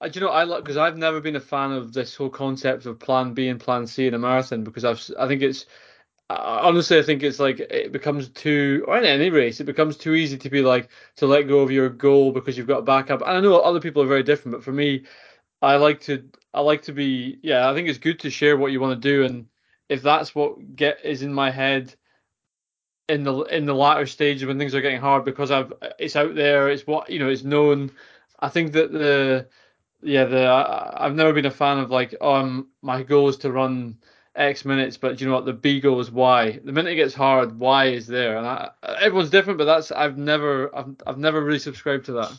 Uh, do you know I like because I've never been a fan of this whole concept of Plan B and Plan C in a marathon because I've s- I think it's honestly I think it's like it becomes too or in any race it becomes too easy to be like to let go of your goal because you've got a backup. And I know other people are very different, but for me, I like to I like to be yeah I think it's good to share what you want to do and if that's what get is in my head in the in the latter stage when things are getting hard because I've it's out there it's what you know it's known I think that the yeah the I, I've never been a fan of like um my goal is to run X minutes but you know what the B goes is Y the minute it gets hard Y is there and I, everyone's different but that's I've never I've, I've never really subscribed to that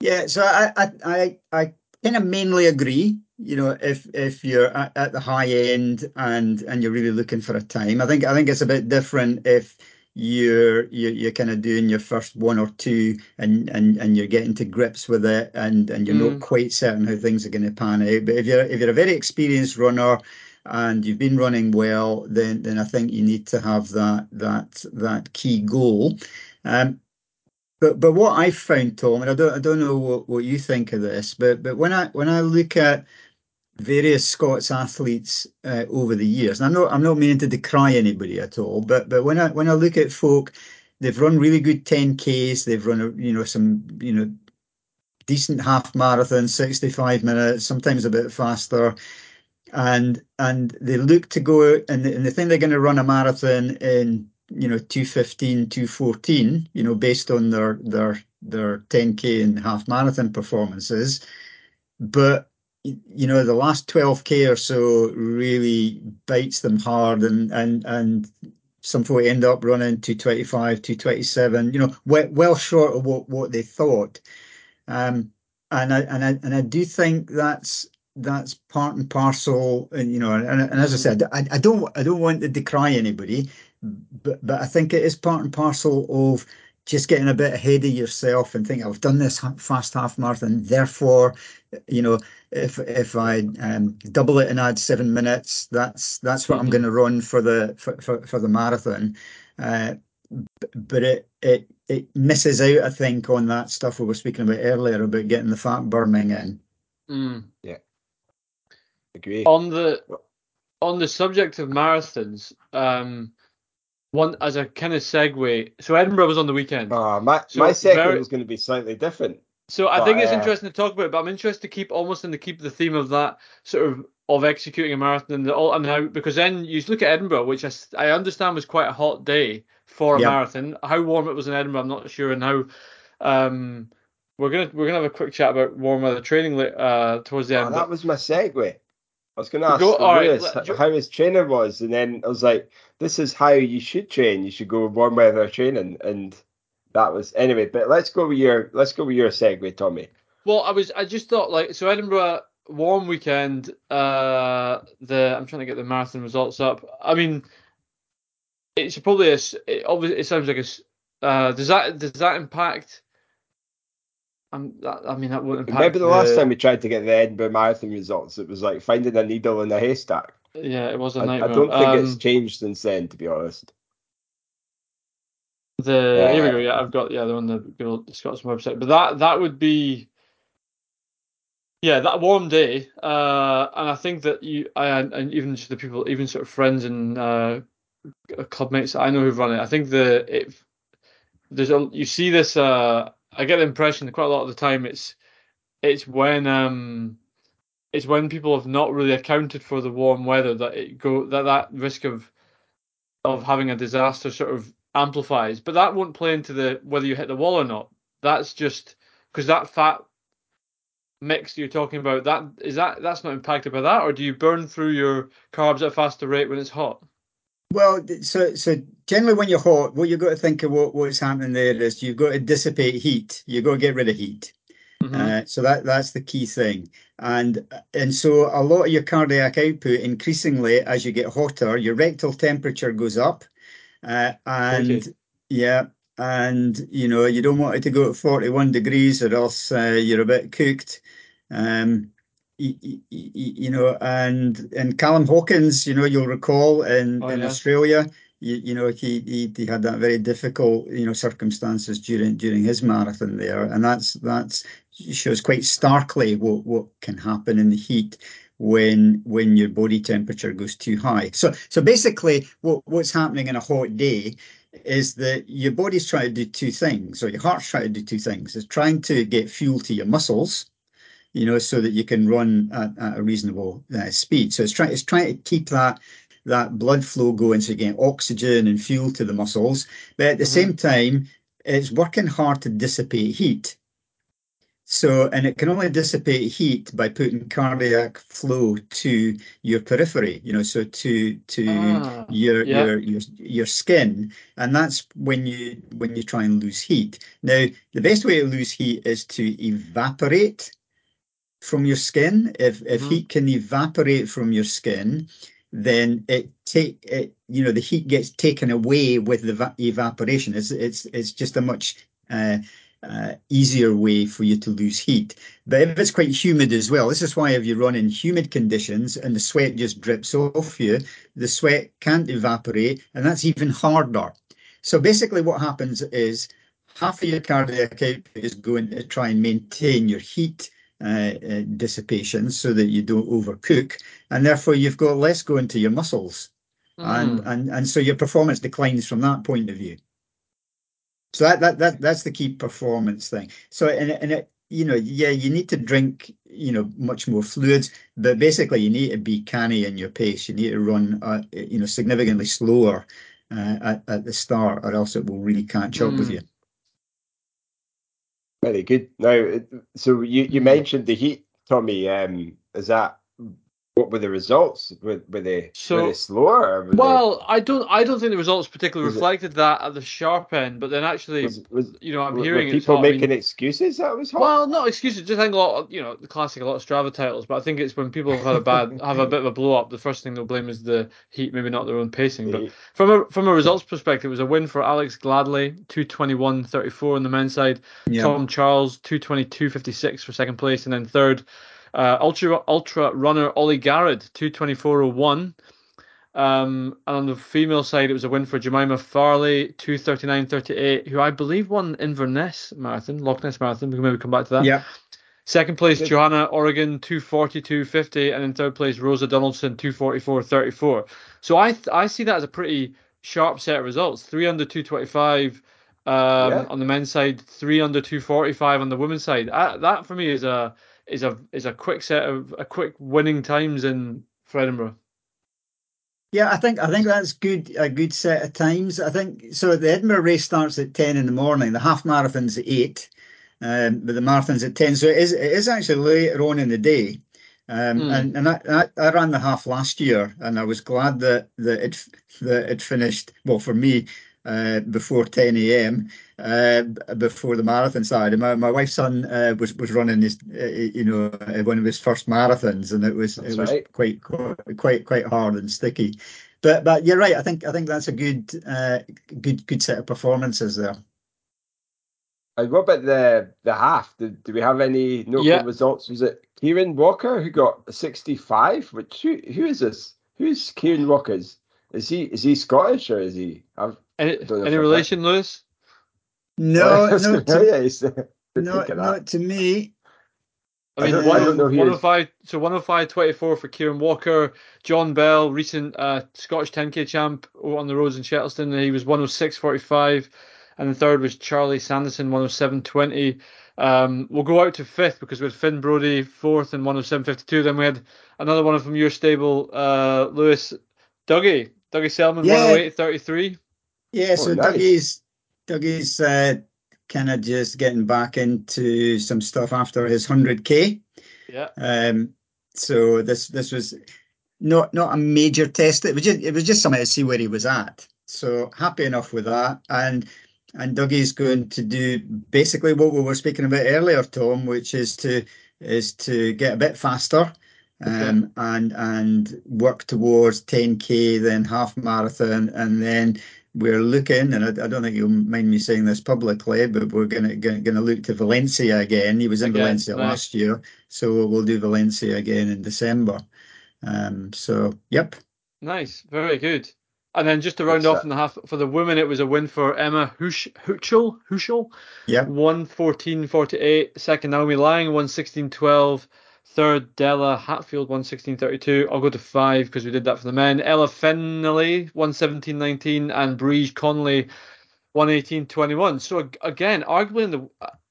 Yeah, so I I I, I kind of mainly agree. You know, if if you're at, at the high end and and you're really looking for a time, I think I think it's a bit different if you're you're, you're kind of doing your first one or two and and and you're getting to grips with it and and you're not Mm. quite certain how things are going to pan out. But if you're if you're a very experienced runner and you've been running well, then then I think you need to have that that that key goal. Um, but but what I've found, Tom, and I don't I don't know what, what you think of this, but but when I when I look at various Scots athletes uh, over the years, and I'm not I'm not meaning to decry anybody at all, but but when I when I look at folk, they've run really good 10Ks, they've run you know some you know decent half marathon, 65 minutes, sometimes a bit faster. And and they look to go out and, and they think they're going to run a marathon in you know 215 214 you know based on their their their 10k and half marathon performances. But you know the last 12k or so really bites them hard and and and some folk end up running 225 227 you know well, well short of what what they thought. Um and i and i and i do think that's that's part and parcel. And you know, and, and as I said, I, I don't I don't want to decry anybody, but but I think it is part and parcel of just getting a bit ahead of yourself and think I've done this fast half marathon, therefore, you know, if if I um, double it and add seven minutes, that's that's what mm-hmm. I'm going to run for the for, for, for the marathon. Uh, but it it it misses out, I think, on that stuff we were speaking about earlier about getting the fat burning in. Mm. Yeah, agree. On the on the subject of marathons, um, one as a kind of segue. So Edinburgh was on the weekend. Uh, my so my segue very, was going to be slightly different. So I but, think it's uh, interesting to talk about, but I'm interested to keep almost in the keep the theme of that sort of of executing a marathon and the, all and how because then you look at Edinburgh, which I, I understand was quite a hot day for a yep. marathon. How warm it was in Edinburgh, I'm not sure, and how um we're gonna we're gonna have a quick chat about warm weather training uh towards the oh, end. That was my segue. I was going to ask go, Lewis right, how his trainer was, and then I was like, "This is how you should train. You should go with warm weather training." And that was anyway. But let's go with your let's go with your segue, Tommy. Well, I was I just thought like so Edinburgh warm weekend. Uh, the I'm trying to get the marathon results up. I mean, it's probably a. It, obviously, it sounds like a. Uh, does that does that impact? That, I mean, that wouldn't impact. Remember the, the last time we tried to get the Edinburgh Marathon results? It was like finding a needle in a haystack. Yeah, it was a nightmare. I, I don't think um, it's changed since then, to be honest. The yeah. here we go. Yeah, I've got yeah, they're on the good old Scotsman website. But that that would be yeah, that warm day, uh, and I think that you, I, and even just the people, even sort of friends and uh, club mates I know who've run it, I think the it, there's a you see this. Uh, I get the impression that quite a lot of the time it's it's when um it's when people have not really accounted for the warm weather that it go that that risk of of having a disaster sort of amplifies. But that won't play into the whether you hit the wall or not. That's just because that fat mix you're talking about that is that that's not impacted by that, or do you burn through your carbs at a faster rate when it's hot? Well, so so generally when you're hot, what you've got to think of what, what's happening there is you've got to dissipate heat. You've got to get rid of heat. Mm-hmm. Uh, so that that's the key thing. And and so a lot of your cardiac output increasingly as you get hotter, your rectal temperature goes up. Uh, and okay. yeah, and you know you don't want it to go at 41 degrees or else uh, you're a bit cooked. Um, you, know, and and Callum Hawkins, you know, you'll recall in, oh, in yeah. Australia, you, you, know, he, he he had that very difficult, you know, circumstances during during his marathon there, and that's that's shows quite starkly what what can happen in the heat when when your body temperature goes too high. So so basically, what what's happening in a hot day is that your body's trying to do two things, or your heart's trying to do two things. It's trying to get fuel to your muscles you know, so that you can run at, at a reasonable uh, speed. So it's trying it's trying to keep that that blood flow going so you get oxygen and fuel to the muscles, but at the mm-hmm. same time, it's working hard to dissipate heat. So, and it can only dissipate heat by putting cardiac flow to your periphery, you know, so to to ah, your yeah. your your your skin, and that's when you when you try and lose heat. Now, the best way to lose heat is to evaporate from your skin. If if mm-hmm. heat can evaporate from your skin, then it take it you know the heat gets taken away with the va- evaporation. It's it's it's just a much uh, uh, easier way for you to lose heat. But if it's quite humid as well, this is why if you run in humid conditions and the sweat just drips off you, the sweat can't evaporate, and that's even harder. So basically, what happens is half of your cardiac output is going to try and maintain your heat uh, uh, dissipation so that you don't overcook, and therefore you've got less going to your muscles, mm. and and and so your performance declines from that point of view. So that that that that's the key performance thing. So and and it, you know yeah you need to drink you know much more fluids, but basically you need to be canny in your pace. You need to run uh, you know significantly slower uh, at at the start, or else it will really catch mm. up with mm. you. Very good. Now, so you, you mentioned the heat, Tommy. Um, is that What were the results? Were, were they So- were they slower? Or were they- Well, I don't I don't think the results particularly Was it- reflected that at the sharp end, but then actually, was, was, you know, I'm were, hearing were it's people hot. I mean- making excuses that it was hot. Well, not excuses. Just think a lot. Of, you know, the classic, a lot of Strava titles. But I think it's when people have had a bad, have a bit of a blow up. The first thing they'll blame is the heat, maybe not their own pacing. But from a from a results perspective, it was a win for Alex Gladley, two twenty one thirty four on the men's side. Yeah. Tom Charles, two twenty two fifty six for second place, and then third, uh, ultra ultra runner Ollie Garrett, two twenty four oh one. Um, and on the female side, it was a win for Jemima Farley, 239.38, who I believe won Inverness Marathon, Loch Ness Marathon. We can maybe come back to that. Yeah. Second place, Good. Johanna Oregon, 242.50, and in third place, Rosa Donaldson, 244.34. So I th- I see that as a pretty sharp set of results. Three under 225 um, Yeah. on the men's side, three under 245 on the women's side. Uh, that for me is a is a is a quick set of a quick winning times in for Edinburgh. Yeah, I think I think that's good. A good set of times. I think so. The Edinburgh race starts at ten in the morning. The half marathon's at eight, um, but the marathon's at ten. So it is it is actually later on in the day. Um, Mm. And and I, I, I ran the half last year, and I was glad that that it that it finished well for me uh, before ten a.m. Uh, before the marathon started. My my wife's son uh, was was running his uh, you know uh, one of his first marathons, and it was That's it was right. quite quite quite quite hard and sticky. But but you're right. I think I think that's a good uh, good good set of performances there. And what about the the half? Did, do we have any notable Yeah. results? Was it Kieran Walker who got a 65? Which who, who is this? Who's Kieran Walker? Is, is he is he Scottish or is he? I've, Any, don't know if any I've relation, Lewis? No, no, oh, to, yeah, he's, didn't not think of that. not to me. I I mean, don't- I don't know who is. 105, so 105 24 for Kieran Walker. John Bell, recent uh, Scottish 10k champ on the roads in Shettleston, he was 106 45. And the third was Charlie Sanderson, 107 20. Um, we'll go out to fifth because we had Finn Brody fourth and 107 52. Then we had another one from your stable, uh, Lewis Dougie. Dougie Selman, Yeah. 108 33. Yeah, Oh, so nice. Dougie's Dougie's uh, kind of just getting back into some stuff after his hundred k. Yeah. Um, so this this was not not a major test. It was just it was just something to see where he was at. So happy enough with that. And and Dougie's going to do basically what we were speaking about earlier, Tom, which is to is to get a bit faster. Um, and and work towards 10k, then half marathon, and then we're looking, and I, I don't think you'll mind me saying this publicly, but we're gonna gonna, gonna look to Valencia again. He was in Again, Valencia last year, so we'll do Valencia again in December. Um, so yep, Nice, very good. And then just to round Good off set. in the half for the women, it was a win for Emma Huchel, Huchel, yep, 114.48. Second, Naomi Lang, 116.12. Third, Della Hatfield, 116.32. I'll go to five because we did that for the men. Ella Fennelly, 117.19. And Breege Conley, 118.21. So again, arguably in the,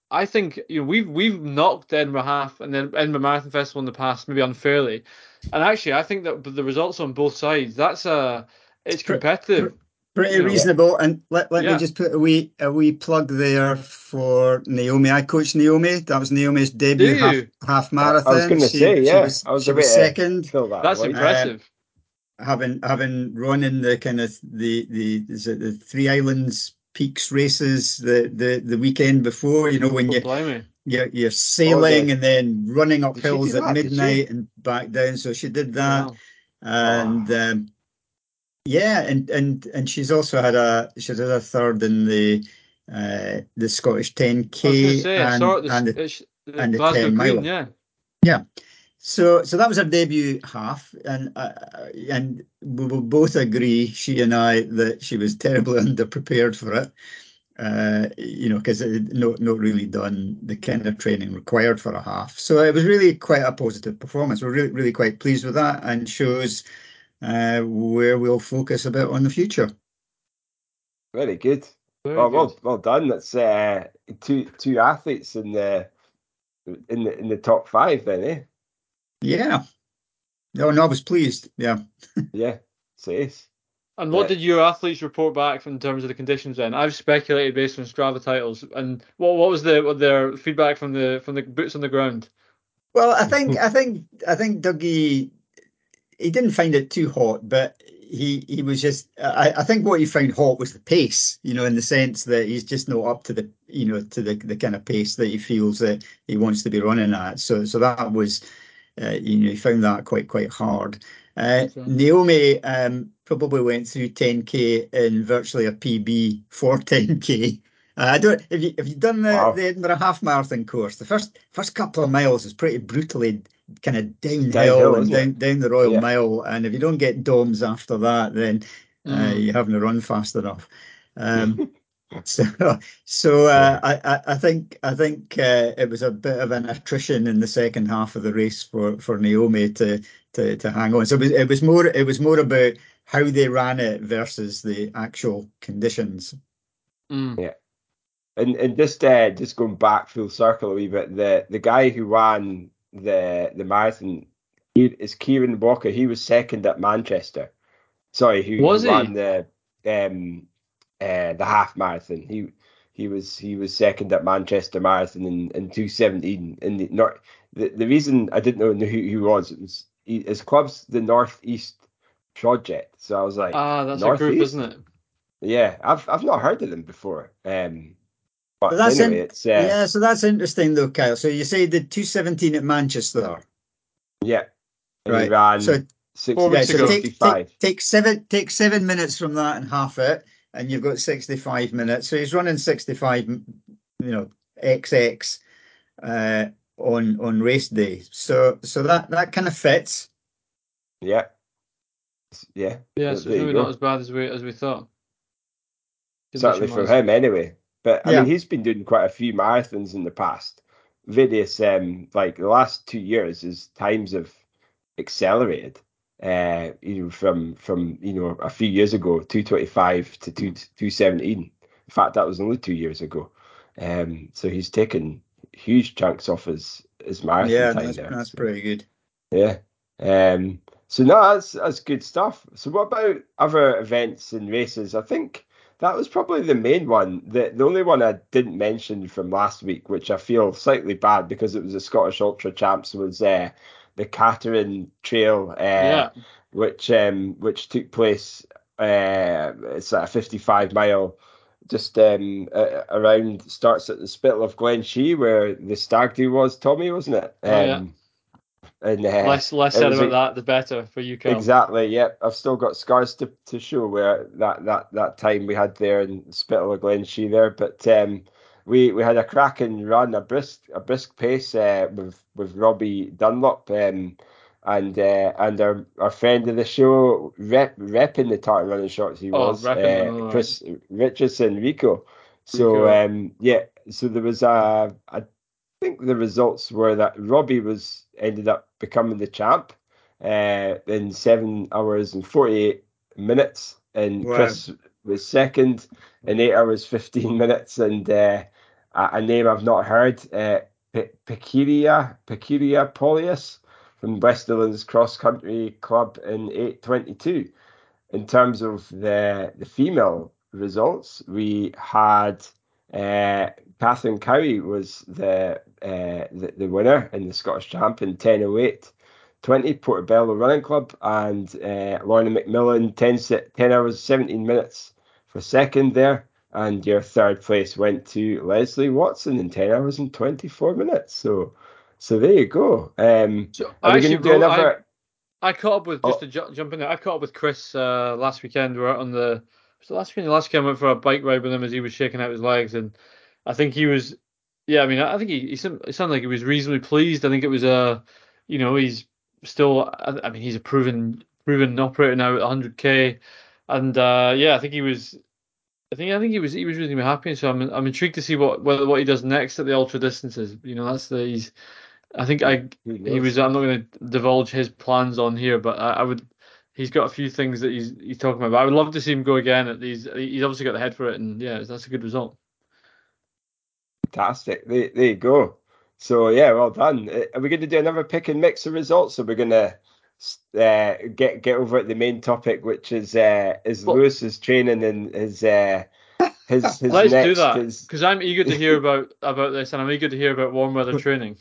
I think you know we've we've knocked Edinburgh half and then Edinburgh Marathon Festival in the past, maybe unfairly. And actually, I think that the results on both sides, that's a, it's competitive. Pretty You know. reasonable. And let, let Yeah. me just put a wee a wee plug there for Naomi. I coached Naomi. That was Naomi's debut Do half, marathon. I was going to She- say, she yeah. was, I was she a was uh, second. that That's void. impressive. having having run in the kind of the the is it the Three Islands Peaks races the the the weekend before, you know, when Oh, you blimey. you're, you're sailing yeah. and then running up Did hills do at that? Midnight and back down. So she did that, Wow. and um, yeah, and and and she's also had a she's had a third in the uh the Scottish I was going 10k say, and. The, and the the and the 10 Queen, miler. yeah. So, so that was her debut half, and uh, and we will both agree, she and I, that she was terribly underprepared for it. Uh, you know, because not not really done the kind of training required for a half. So it was really quite a positive performance. We're really really quite pleased with that, and shows uh, where we'll focus a bit on the future. Very good. Very well, good. well, well done. That's uh, two two athletes in the in the in the top five. Then, eh? Yeah. No, no, I was pleased. Yeah. Yeah, says. And what Yeah. did your athletes report back in terms of the conditions? Then I've speculated based on Strava titles, and what what was the what their feedback from the from the boots on the ground? Well, I think I think I think Dougie he didn't find it too hot, but he he was just. I, I think what he found hot was the pace. You know, in the sense that he's just not up to the you know to the the kind of pace that he feels that he wants to be running at. So so that was. Uh, you know, he found that quite quite hard. Uh, Naomi um, probably went through 10k in virtually a PB for 10k. Uh, I don't. Have you have you done the, wow. the Edinburgh half marathon course? The first first couple of miles is pretty brutally kind of downhill, downhill and down, down the Royal yeah. Mile. And if you don't get DOMS after that, then uh, mm. you haven't run fast enough. Um, so, so uh, I, I think I think uh, it was a bit of an attrition in the second half of the race for, for Naomi to, to to hang on. So it was, it was more it was more about how they ran it versus the actual conditions. Mm. Yeah, and and just uh, just going back full circle a wee bit, the the guy who ran the the marathon is Kieran Walker. He was second at Manchester. Sorry, who was ran he? the um uh, the half marathon. He he was he was second at Manchester Marathon in, in 217. In the north, the, the reason I didn't know who he was it was he, his club's the Northeast Project. So I was like, ah, that's Northeast? a group, isn't it? Yeah, I've I've not heard of them before. Um, but, but that's anyway, in, it's, uh, yeah, so that's interesting though, Kyle. So you say the 217 at Manchester. Yeah. And right. ran so, yeah, so take, take, take, seven take seven minutes from that and half it, and you've got 65 minutes. So he's running 65, you know, XX uh, on on race day. So so that that kind of fits. Yeah. Yeah. Yeah, so maybe not as bad as we as we thought. Certainly for him anyway. But I yeah. mean, he's been doing quite a few marathons in the past. Various, um, like the last two years, his times have accelerated. Uh, you know, from from you know a few years ago, two twenty five to two two seventeen. In fact, that was only two years ago. Um, so he's taken huge chunks off his his marathon yeah, time that's, there. that's pretty good. Yeah. Um, so no, that's that's good stuff. So what about other events and races? I think that was probably the main one. The the only one I didn't mention from last week, which I feel slightly bad because it was the Scottish Ultra Champs, was uh, the Cateran Trail, uh, yeah. which um, which took place. Uh, it's a 55 mile, just um, uh, around starts at the Spittal of Glen Shee, where the stag do was. Tommy, wasn't it? Um, oh, yeah. And uh, less less said about a, that, the better for you. Carl. Exactly. Yep. I've still got scars to, to show where that, that, that time we had there in Spittal of Glen Shee there. But um, we we had a cracking run, a brisk a brisk pace uh, with with Robbie Dunlop. Um, and uh, and our, our friend of the show, rep, repping the tartan running shorts, he oh, was uh, Chris Richardson, Rico. So Rico. um, yeah, so there was a, a think the results were that Robbie was ended up becoming the champ uh, in seven hours and forty eight minutes, and wow. Chris was second in eight hours fifteen minutes, and uh, a, name I've not heard, uh, Pikiria Pikiria Polius from Westerlands Cross Country Club in eight twenty two. In terms of the the female results, we had uh, Catherine Cowie was the, uh, the, the winner in the Scottish Champ in 10.08. 20 Portobello Running Club and uh, Lorna McMillan 10, 10 hours 17 minutes for second there. And your third place went to Leslie Watson in 10 hours and 24 minutes. So so there you go. Um, so going to do another? I, I caught up with just oh. to ju- jump in there. I caught up with Chris uh, last weekend. We were on the was the last weekend. Last weekend I went for a bike ride with him as he was shaking out his legs, and I think he was. Yeah, I mean, I think he, he, sounded like he was reasonably pleased. I think it was a, you know, he's still. I mean, he's a proven proven operator now at 100k, and uh, yeah, I think he was. I think I think he was he was really happy. So I'm I'm intrigued to see what whether what he does next at the ultra distances. You know, that's the he's. I think I he was. I'm not going to divulge his plans on here, but I, I would he's got a few things that he's he's talking about. I would love to see him go again at these. He's obviously got the head for it, and yeah, that's a good result. Fantastic. There, there you go. So yeah, well done. Uh, are we going to do another pick and mix of results? Or we're going to uh, get get over at the main topic, which is uh, is well, Lewis's training and his uh, his his. Let's next, do that because I'm eager to hear about about this, and I'm eager to hear about warm weather training.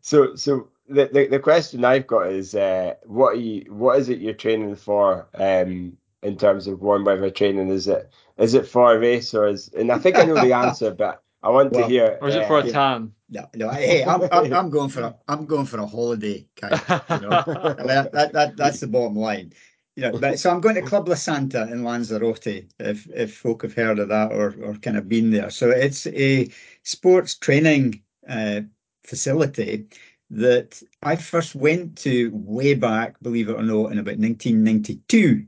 so so the, the, the question I've got is uh, what are you what is it you're training for um, in terms of warm weather training? Is it is it for a race or is and I think I know the answer, but I want Well, to hear. Or is it for a uh, tan? No, no. Hey, I'm, I'm, I'm going for a I'm going for a holiday, Kyle. You know, I mean, that, that, that that's the bottom line. You know, but so I'm going to Club La Santa in Lanzarote. If if folk have heard of that or or kind of been there, so it's a sports training uh, facility that I first went to way back, believe it or not, in about 1992.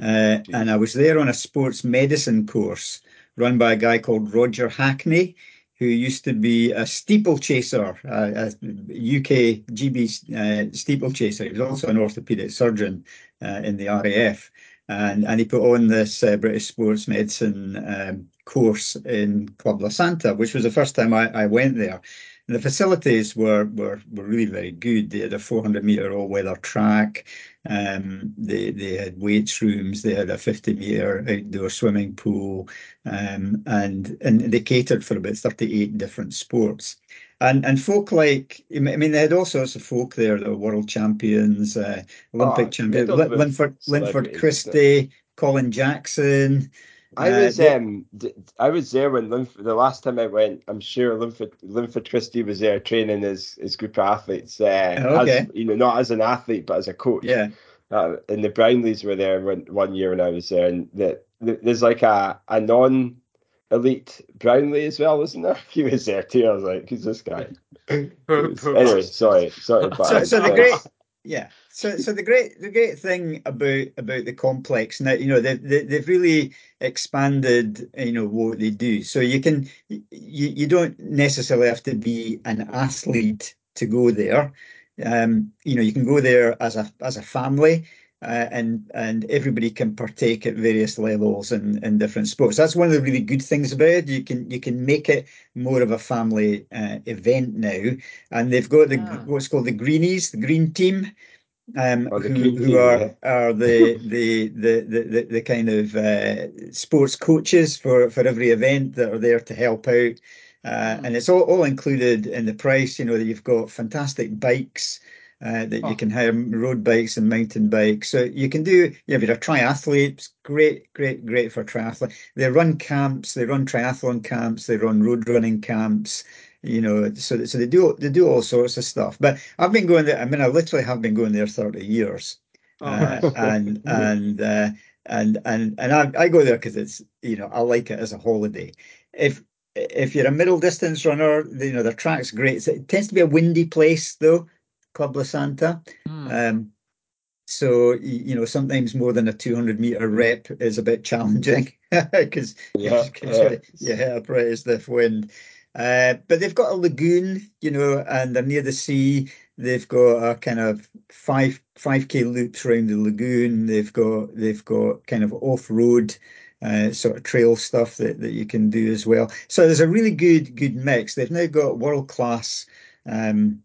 Uh, and I was there on a sports medicine course run by a guy called Roger Hackney, who used to be a steeplechaser, a, a UK GB uh, steeplechaser. He was also an orthopedic surgeon uh, in the RAF. And, and he put on this uh, British sports medicine um, course in Club La Santa, which was the first time I, I went there. And the facilities were, were were really very good. They had a 400 meter all weather track. Um, they they had weights rooms. They had a 50 meter outdoor swimming pool, um, and and they catered for about 38 different sports. And and folk like I mean they had all sorts of folk there. The world champions, uh, Olympic Oh, champions, Linford Linford Christie, Colin Jackson. I Uh, was um d- I was there when Linf- the last time I went. I'm sure Linford Linford Christie was there training his his group of athletes. Uh, Oh, okay. as, you know, not as an athlete, but as a coach. yeah, Uh, and the Brownlees were there one, one year when I was there, and the, the, there's like a a non elite Brownlee as well, isn't there? He was there too. I was like, who's this guy? Was- anyway, sorry, sorry. But so, so the great yeah. So so the great the great thing about about the complex now you know they, they they've really expanded you know what they do. So you can you you don't necessarily have to be an athlete to go there. Um you know you can go there as a as a family uh, and and everybody can partake at various levels in, in different sports. That's one of the really good things about it. You can you can make it more of a family uh, event now, and they've got the Ah. what's called the greenies, the green team, um, Oh, the who green who team, are yeah. are the the the the, the, the kind of uh, sports coaches for for every event that are there to help out. Uh, Hmm. and it's all, all included in the price. You know that you've got fantastic bikes uh, that you Oh. can hire, road bikes and mountain bikes. So you can do. You know, if you're a triathlete, it's great, great, great for triathlon. They run camps. They run triathlon camps. They run road running camps you know so so they do they do all sorts of stuff but i've been going there i mean i literally have been going there 30 years Oh, uh, and and uh, and and and I, I go there because it's you know I like it as a holiday. If if you're a middle distance runner, you know the track's great. It tends to be a windy place though, Club La Santa. Hmm. Um, so you know sometimes more than a 200 meter rep is a bit challenging because Yeah, you, yeah. you hit a pretty stiff wind. Uh, but they've got a lagoon, you know, and they're near the sea. They've got a kind of five five k loops around the lagoon. They've got they've got kind of off road uh, sort of trail stuff that, that you can do as well. So there's a really good good mix. They've now got world class um,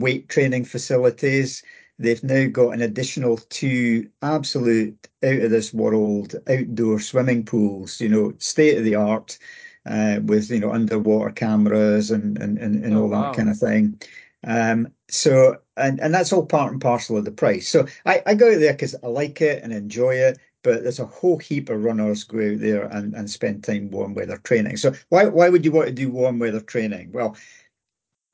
weight training facilities. They've now got an additional two absolute out of this world outdoor swimming pools, you know, state of the art, uh, with you know underwater cameras and and and, and Oh, all wow. that kind of thing. Um, so and and that's all part and parcel of the price. So I, I go out there because I like it and enjoy it. But there's a whole heap of runners go out there and, and spend time warm weather training. So why why would you want to do warm weather training? Well,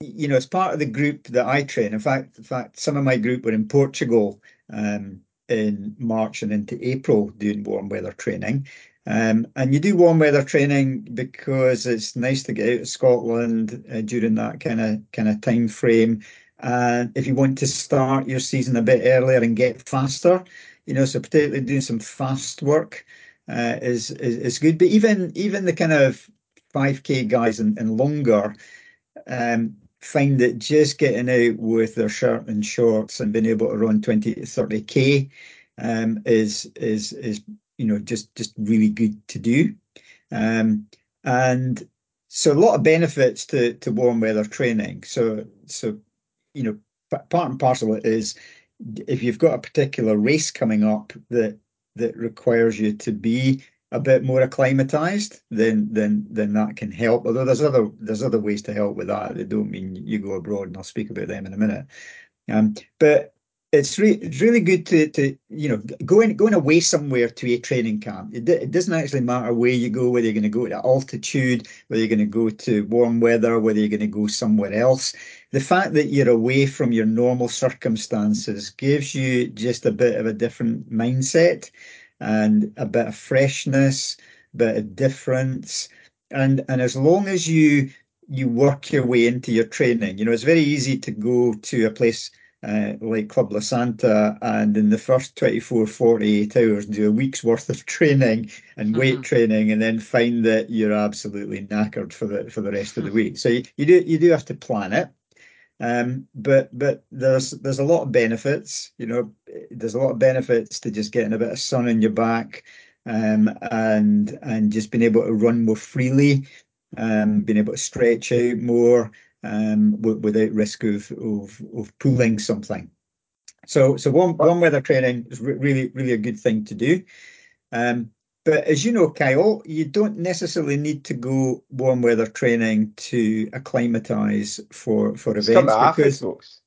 you know, as part of the group that I train. In fact, in fact, some of my group were in Portugal um, in March and into April doing warm weather training. Um, and you do warm weather training because it's nice to get out of Scotland uh, during that kind of kind of time frame. And if you want to start your season a bit earlier and get faster, you know, so particularly doing some fast work uh, is, is is good. But even even the kind of 5k guys and, and longer um, find that just getting out with their shirt and shorts and being able to run 20 to 30k um, is is is you know just just really good to do. Um, and so a lot of benefits to to warm weather training. So so you know part and parcel is if you've got a particular race coming up that that requires you to be a bit more acclimatized, then then then that can help. Although there's other there's other ways to help with that. They don't mean you go abroad, and I'll speak about them in a minute. Um, but it's, re- it's really good to, to you know going going away somewhere to a training camp. It, it doesn't actually matter where you go, whether you're going to go to altitude, whether you're going to go to warm weather, whether you're going to go somewhere else. The fact that you're away from your normal circumstances gives you just a bit of a different mindset and a bit of freshness, a bit of difference. And and as long as you you work your way into your training, you know, it's very easy to go to a place uh, like Club La Santa and in the first 24, 48 hours do a week's worth of training and weight mm-hmm. training and then find that you're absolutely knackered for the for the rest of the week. So you, you do you do have to plan it. Um, but but there's there's a lot of benefits. You know, there's a lot of benefits to just getting a bit of sun in your back, um, and and just being able to run more freely, um, being able to stretch out more um, w- without risk of, of of pulling something. So so warm warm weather training is re- really really a good thing to do. Um, but as you know, Kyle, you don't necessarily need to go warm weather training to acclimatise for for events come to because folks.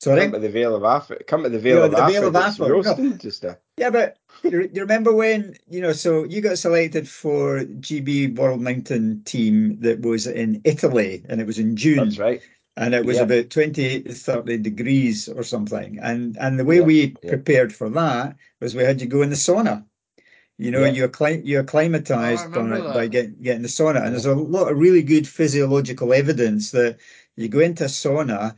Sorry, come to the Vale of Africa. Come to the Vale of Africa. Of Africa. No. just a... Yeah, but you, you remember when you know? So you got selected for GB World Mountain Team that was in Italy, and it was in June. That's right and it was yeah. about 28 to 30 degrees or something. And and the way yeah, we yeah. prepared for that was we had you go in the sauna. You know, yeah. you're cli- you're acclimatized on it by getting getting the sauna, and there's a lot of really good physiological evidence that you go into a sauna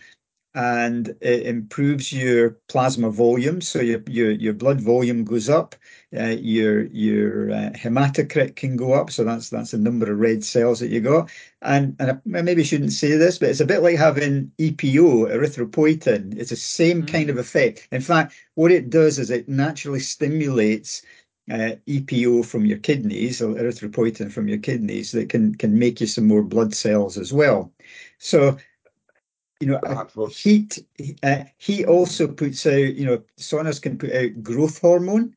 and it improves your plasma volume, so your your your blood volume goes up. Uh, your your uh, hematocrit can go up, so that's that's the number of red cells that you got. And and I maybe shouldn't say this, but it's a bit like having EPO, erythropoietin. It's the same mm. kind of effect. In fact, what it does is it naturally stimulates uh, EPO from your kidneys or erythropoietin from your kidneys that can can make you some more blood cells as well. So, you know, uh, heat uh, heat also puts out. You know, saunas can put out growth hormone.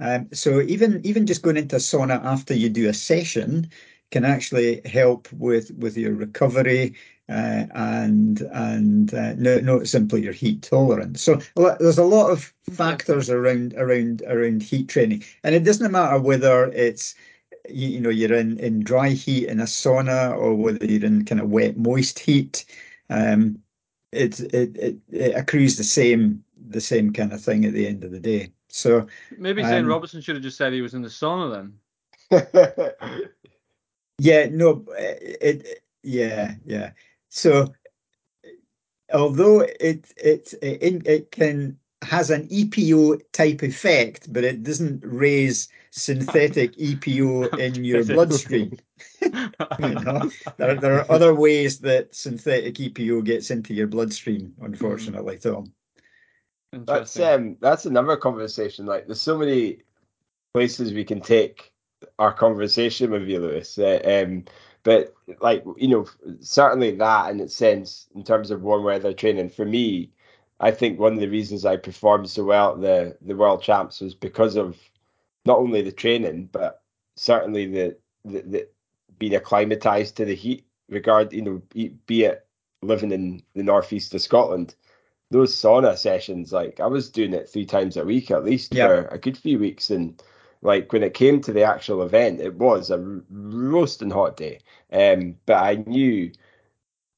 Um, so even even just going into a sauna after you do a session can actually help with with your recovery uh, and and uh, not, not simply your heat tolerance. So there's a lot of factors around around around heat training, and it doesn't matter whether it's you, you know you're in in dry heat in a sauna or whether you're in kind of wet moist heat. Um, it, it it it accrues the same the same kind of thing at the end of the day. So maybe Zane um, Robertson should have just said he was in the sauna then. yeah, no, it, it yeah, yeah. So although it it it, it can has an EPO type effect, but it doesn't raise synthetic EPO in your bloodstream. you know, there, there are other ways that synthetic EPO gets into your bloodstream, unfortunately, Tom. That's um that's another conversation. Like there's so many places we can take our conversation with you, Lewis. Uh, um, but like you know, certainly that in its sense, in terms of warm weather training, for me, I think one of the reasons I performed so well at the the World Champs was because of not only the training, but certainly the the, the being acclimatized to the heat. Regard you know, be it living in the northeast of Scotland, those sauna sessions, like I was doing it three times a week at least yeah. for a good few weeks, and like when it came to the actual event, it was a roasting hot day. Um, but I knew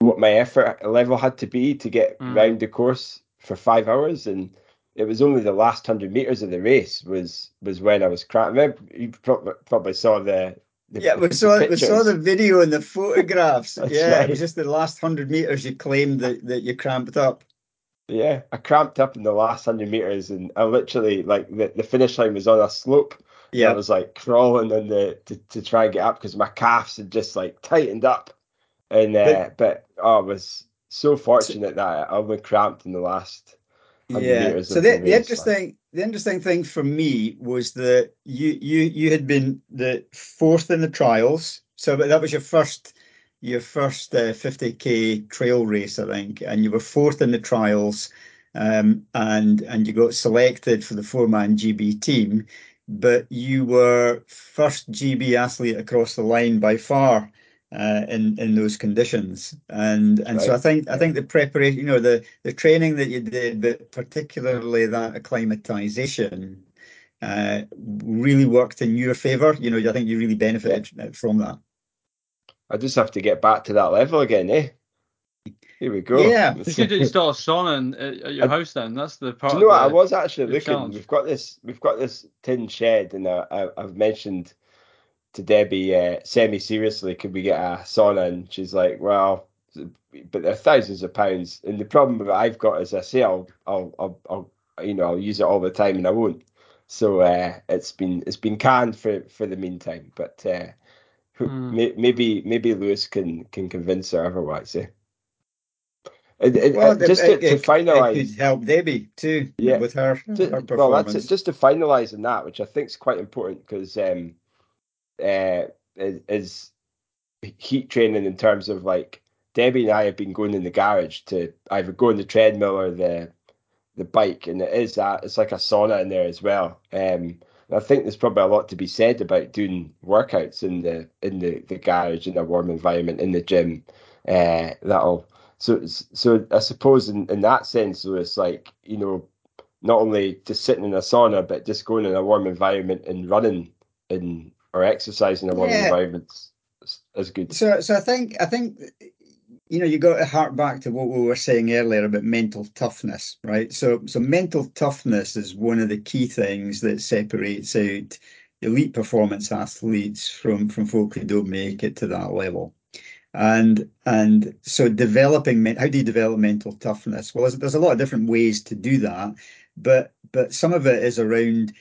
what my effort level had to be to get mm. round the course for five hours, and it was only the last hundred meters of the race was was when I was cramped. You probably, probably saw the, the yeah, we saw we saw the video and the photographs. yeah, right. it was just the last hundred meters you claimed that, that you cramped up. Yeah, I cramped up in the last hundred meters, and I literally like the, the finish line was on a slope, yeah, I was like crawling on the to, to try and get up because my calves had just like tightened up, and uh, but, but oh, I was so fortunate that I only cramped in the last. Yeah. So the, the, the interesting the interesting thing for me was that you you you had been the fourth in the trials, so that was your first your first uh, 50k trail race, I think, and you were fourth in the trials, um, and and you got selected for the four man GB team but you were first GB athlete across the line by far uh, in in those conditions. And and so I think I think the preparation, you know, the the training that you did, but particularly that acclimatization, uh, really worked in your favour. You know, I think you really benefited from that. I just have to get back to that level again, eh? Here we go. Yeah. You should install a sauna at, at your I- house then. That's the part. Do you know of what? I was actually looking. challenge. We've got this. We've got this tin shed, and I, I, I've mentioned to Debbie uh, semi seriously, could we get a sauna? And she's like, well, but they're thousands of pounds. And the problem that I've got is I say I'll, I'll, I'll, I'll you know, I'll use it all the time, and I won't. So uh, it's been it's been canned for for the meantime. But uh, who- Hmm. maybe maybe Lewis can can convince her otherwise. Eh? And- and- Well, and just to, it, to it, it finalize, could help Debbie too Yeah. with her, Ju- her well, that's it. Just to finalise on that, which I think is quite important because um, uh, is, is heat training in terms of like Debbie and I have been going in the garage to either go on the treadmill or the the bike, and it is that it's like a sauna in there as well. Um, and I think there's probably a lot to be said about doing workouts in the in the, the garage in a warm environment in the gym. Uh, that'll so so I suppose in, in that sense, so it's like you know not only just sitting in a sauna, but just going in a warm environment and running in or exercising in a warm Yeah. environment is, is good. So, so I think I think you know you got to hark back to what we were saying earlier about mental toughness, right? So, so mental toughness is one of the key things that separates out elite performance athletes from from folk who don't make it to that level. And and so developing how do you develop mental toughness? Well, there's, there's a lot of different ways to do that, but but some of it is around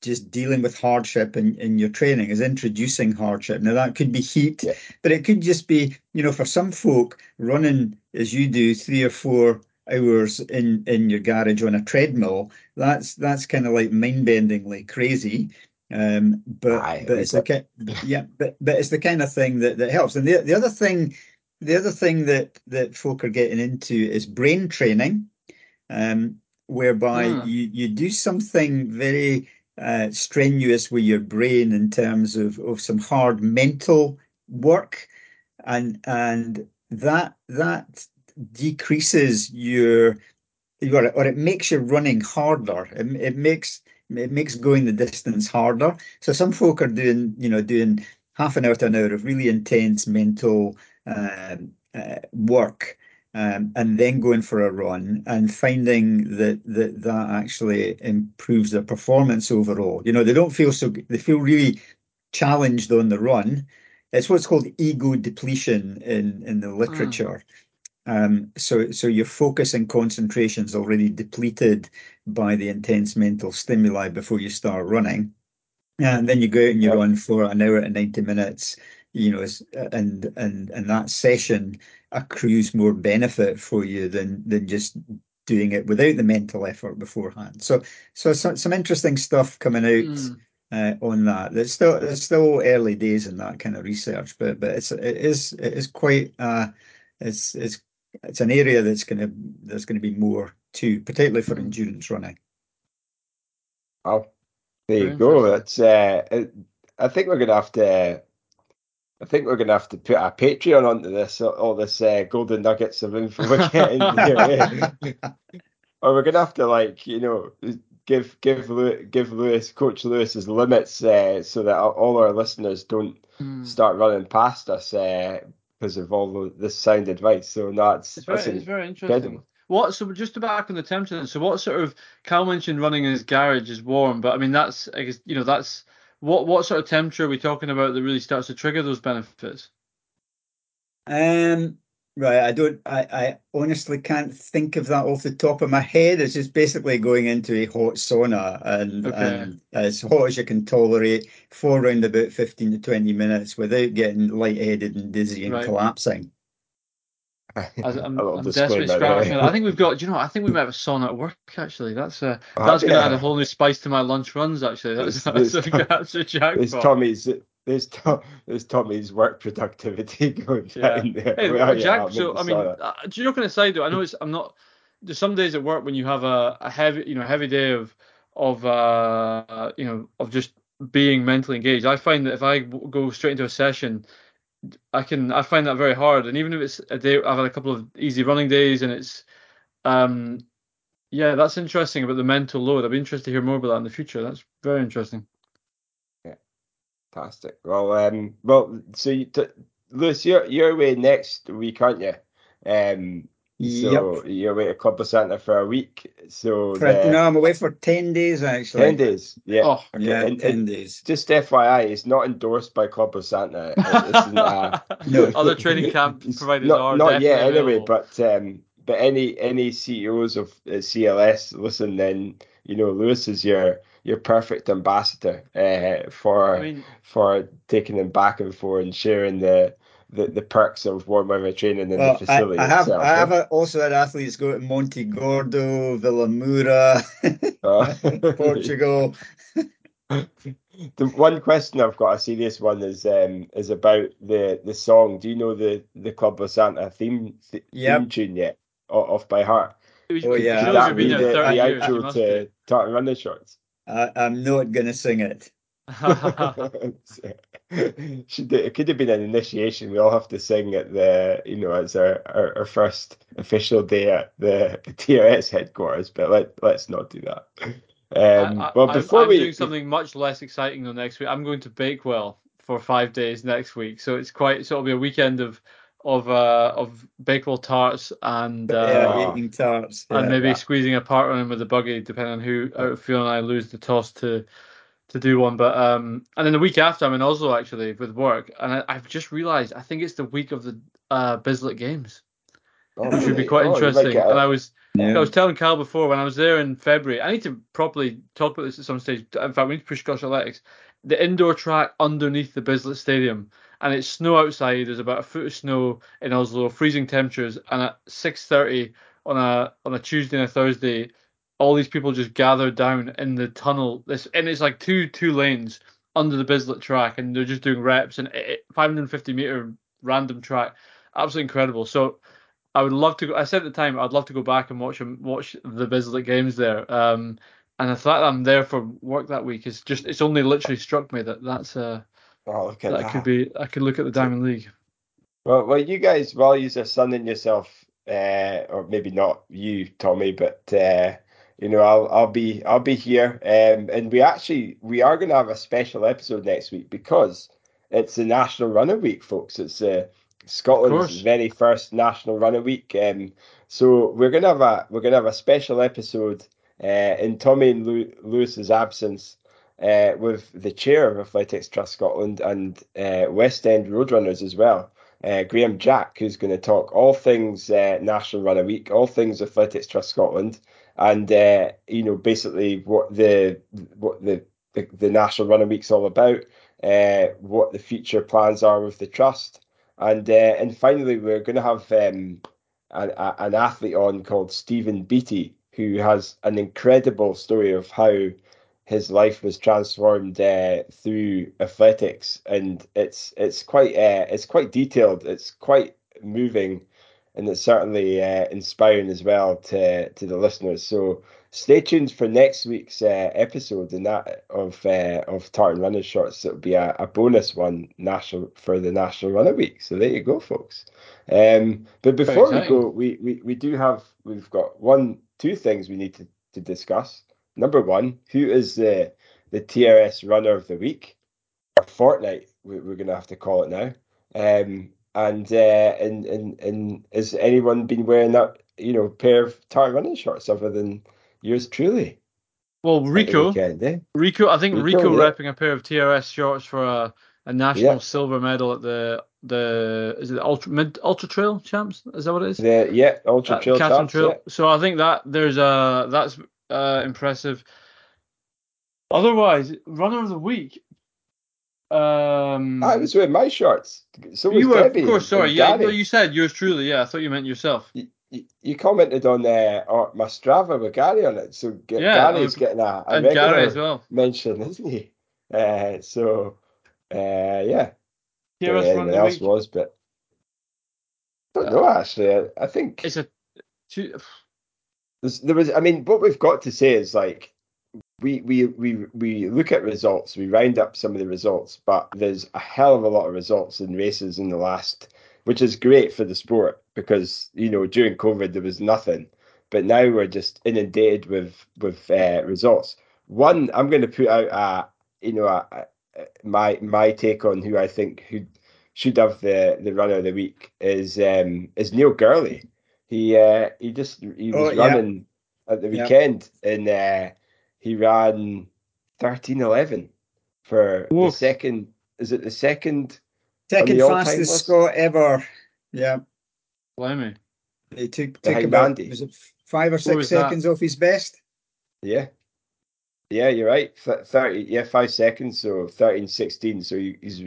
just dealing with hardship in, in your training, is introducing hardship. Now that could be heat, Yeah. but it could just be, you know, for some folk running as you do three or four hours in in your garage on a treadmill, that's that's kind of like mind-bendingly crazy. Um, but Aye, but it's the ki- yeah, but but it's the kind of thing that that helps. And the the other thing, the other thing that that folk are getting into is brain training, um, whereby Hmm. you you do something very uh, strenuous with your brain in terms of of some hard mental work, and and that that decreases your or, or it makes your running harder. It, it makes it makes going the distance harder. So some folk are doing, you know, doing half an hour to an hour of really intense mental um, uh, work, um, and then going for a run and finding that that that actually improves their performance overall. You know, they don't feel so. They feel really challenged on the run. It's what's called ego depletion in in the literature. Um, so, so your focus and concentration is already depleted by the intense mental stimuli before you start running, and then you go out and you Yeah. run for an hour and ninety minutes. You know, and and and that session accrues more benefit for you than than just doing it without the mental effort beforehand. So, so some some interesting stuff coming out Hmm. uh, on that. There's still there's still early days in that kind of research, but but it's it is it is quite uh it's it's it's an area that's gonna there's gonna be more to, particularly for Mm. endurance running. Well, there Very you go. That's uh, I think we're gonna have to. I think we're gonna have to put a Patreon onto this. All this uh, golden nuggets of info we're getting here, eh? or we're gonna have to like you know give give Lew- give Lewis Coach Lewis's limits uh, so that all our listeners don't Hmm. start running past us uh, because of all the, this sound advice. So that's, It's very, that's it's very interesting. incredible. What? So just to back on the temperature. then, So what sort of? Cal mentioned running in his garage is warm, but I mean that's I guess you know that's what what sort of temperature are we talking about that really starts to trigger those benefits? Um, right, I don't, I, I honestly can't think of that off the top of my head. It's just basically going into a hot sauna and Okay. and as hot as you can tolerate for around about 15 to 20 minutes without getting lightheaded and dizzy and Right. collapsing. I, A I'm, I'm disclaimer desperate scratching. there. I think we've got. Do you know? what? I think we might have a sauna at work. Actually, that's uh, Oh, that's going to yeah. add a whole new spice to my lunch runs. Actually, that's There's- that's, a, there's- that's a There's jackpot. Tommy's there's there's Tommy's work productivity going Yeah. down there. Hey, you? Jack. In So I mean, uh, joking aside, though, I know it's. I'm not. There's some days at work when you have a, a heavy, you know, heavy day of of uh, you know, of just being mentally engaged. I find that if I go straight into a session, I can I find that very hard. And even if it's a day, I've had a couple of easy running days, and it's um yeah, that's interesting about the mental load. I'd be interested to hear more about that in the future. That's very interesting. Fantastic. Well, um, well, so you, t- Lewis, you're you're away next week, aren't you? Um, so Yep. you're away at Club Santa for a week. So For- the- no, I'm away for 10 days actually. ten days. Yeah. Oh, Okay, Yeah, and- 10 and days. just FYI, it's not endorsed by Club Santa. It isn't, uh, No. Other training camp It's providers not, are not yet definitely anyway, but um, but any any CEOs of uh, CLS listen, then you know Lewis is your your perfect ambassador uh, for I mean, for taking them back and forth and sharing the the, the perks of warm weather training in Well, the facility I have itself. I have a, also had athletes go to Monte Gordo, Vilamoura, Uh, Portugal. the one question I've got, a serious one, is um is about the the song. Do you know the the Club La Santa theme th- Yep. theme tune yet? O- Off by heart. Oh, yeah. Should that you've be the, there the 30 years. Outro to Tartan Running Shorts? I, I'm not going to sing it. Should it could have been an initiation. We all have to sing at the, you know, as our, our, our first official day at the TRS headquarters, but let, let's not do that. Um, I, I, well, I'm- before I'm we. doing something much less exciting though next week. I'm going to Bakewell for five days next week, so it's quite. So it'll be a weekend of of uh, of Bakewell tarts and uh, yeah, eating tarts. and maybe yeah. squeezing a partner in with the buggy, depending on who out of Phil and I lose the toss to to do one. But um, and then the week after I'm in Oslo actually with work, and I, I've just realised I think it's the week of the uh, Bislett Games, Oh, which would be quite Oh, interesting. And I was Yeah. I was telling Cal before when I was there in February. I need to properly talk about this at some stage. In fact, we need to push Scottish Athletics. The indoor track underneath the Bislett Stadium, and it's snow outside. There's about a foot of snow in Oslo, freezing temperatures, and at 6:30 on a on a Tuesday and a Thursday, all these people just gather down in the tunnel. This and it's like two two lanes under the Bislett track, and they're just doing reps and it, it- 550 meter random track. Absolutely incredible. So I would love to go. I said at the time I'd love to go back and watch watch the Bislett games there. Um, and the fact that I'm there for work that week is just it's only literally struck me that that's uh Oh, look at that that. could be I could look at the Diamond League. Well, well, you guys, while you are sunning yourself, uh, or maybe not you, Tommy, but uh, you know, I'll I'll be I'll be here, um, and we actually we are going to have a special episode next week because it's the National Runner Week, folks. It's uh, Scotland's very first National Runner Week, um, so we're gonna have a we're gonna have a special episode uh, in Tommy and Lew- Lewis's absence uh, with the chair of Athletics Trust Scotland and uh, West End Roadrunners as well. Uh, Graham Jack, who's going to talk all things uh, National Runner Week, all things Athletics Trust Scotland, and uh, you know basically what the what the the, the National Runner Week's all about, uh, what the future plans are with the trust, and uh, and finally we're going to have um, an, a, an athlete on called Stephen Beattie, who has an incredible story of how his life was transformed uh, through athletics, and it's it's quite uh, it's quite detailed. It's quite moving, and it's certainly uh, inspiring as well to to the listeners. So stay tuned for next week's uh, episode, and that of uh, of Tartan Running Shorts. It'll be a, a bonus one national for the National Runner Week. So there you go, folks. Um, but before we go, we, we we do have we've got one two things we need to to discuss. Number one, who is the the TRS runner of the week or fortnight? We, we're going to have to call it now. Um, and uh, and and and has anyone been wearing that you know pair of tartan running shorts other than yours truly? Well, Rico, weekend, eh? Rico, I think Rico, Rico, yeah. repping a pair of TRS shorts for a, a national Yeah. silver medal at the the is it the ultra mid ultra trail champs? Is that what it is? The yeah, ultra Uh, trail champs. Trail. Yeah. So I think that there's a that's uh, impressive. Otherwise, runner of the week. Um, I was wearing my shorts. So was you were, Debbie of course. Sorry, yeah, you said yours truly. Yeah, I thought you meant yourself. you, you- you commented on uh, my Strava with Gary on it, so Yeah, Gary's uh, getting a, a Gary as well. mention, isn't he? Uh, so uh, yeah, know TRS anyone run of the else week. was, but I don't know actually. I, I think It's a two, there was. I mean, what we've got to say is like we, we we we look at results, we round up some of the results, but there's a hell of a lot of results in races in the last, which is great for the sport because you know during COVID there was nothing, but now we're just inundated with with uh, results. One, I'm going to put out a you know a, a, my my take on who I think who should have the the runner of the week is um is Neil Gourley. He uh he just he was Oh, yeah. running at the Yeah. weekend and uh he ran thirteen eleven for the second is it the second Second the fastest list? Scot ever. Yeah, Blimey. he took took Behind about Randy. was it five or was six that? seconds off his best. yeah yeah you're right 30 yeah five seconds so 13 16 so he's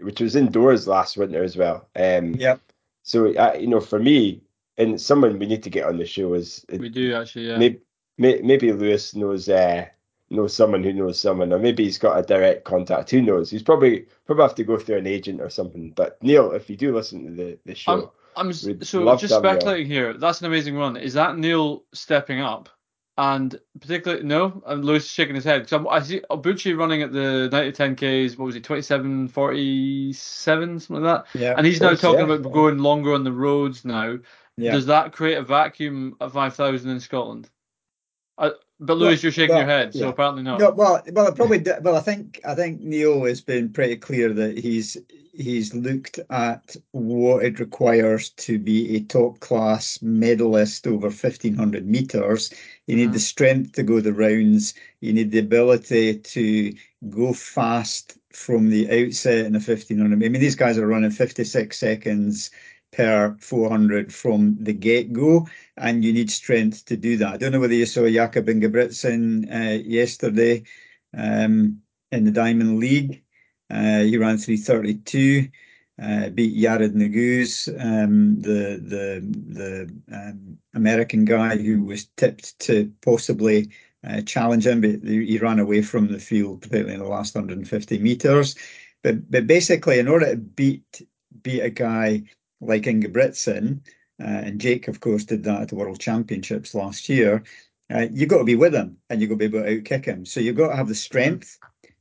which was indoors last winter as well um Yep. so uh, you know for me and someone we need to get on the show is We do actually, yeah. maybe, maybe Lewis knows uh, knows someone who knows someone, or maybe he's got a direct contact. Who knows? He's probably probably have to go through an agent or something. But Neil, if you do listen to the, the show, I'm s- We'd so love just to have you on. speculating here. That's an amazing run. Is that Neil stepping up? And particularly, no, and Lewis is shaking his head because I see Obuchi running at the 90 10Ks. What was he, 27, 47, something like that. Yeah, And he's now course, talking yeah. about going longer on the roads now. Yeah. Does that create a vacuum at 5,000 in Scotland? Uh, but Lewis, you're shaking your well, head, so apparently not. No, well, well, it probably. Well, I think I think Neil has been pretty clear that he's he's looked at what it requires to be a top class medalist over fifteen hundred meters. You need Mhm. the strength to go the rounds. You need the ability to go fast from the outset in the fifteen hundred. I mean, these guys are running fifty six seconds per 400 from the get-go and you need strength to do that. I don't know whether you saw Jakob Ingebrigtsen uh, yesterday um, in the Diamond League. Uh, he ran 332, uh, beat Yared Nuguse, um, the the the um, American guy who was tipped to possibly uh, challenge him, but he ran away from the field, particularly in the last 150 meters. But but basically, in order to beat beat a guy like Ingebrigtsen, uh, and Jake, of course, did that at the World Championships last year. Uh, you've got to be with him and you've got to be able to outkick him. So you've got to have the strength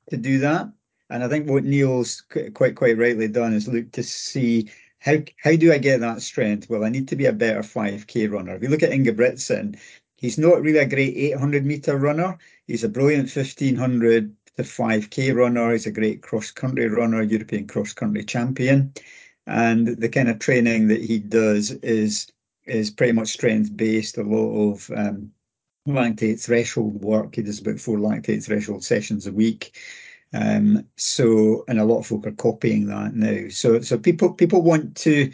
to do that. And I think what Neil's quite quite rightly done is look to see how how do I get that strength? Well, I need to be a better 5k runner. If you look at Ingebrigtsen, he's not really a great 800 meter runner. He's a brilliant 1500 to 5k runner. He's a great cross country runner, European cross country champion and the kind of training that he does is is pretty much strength based. A lot of um, lactate threshold work. He does about four lactate threshold sessions a week. Um, so, and a lot of folk are copying that now. So, so people people want to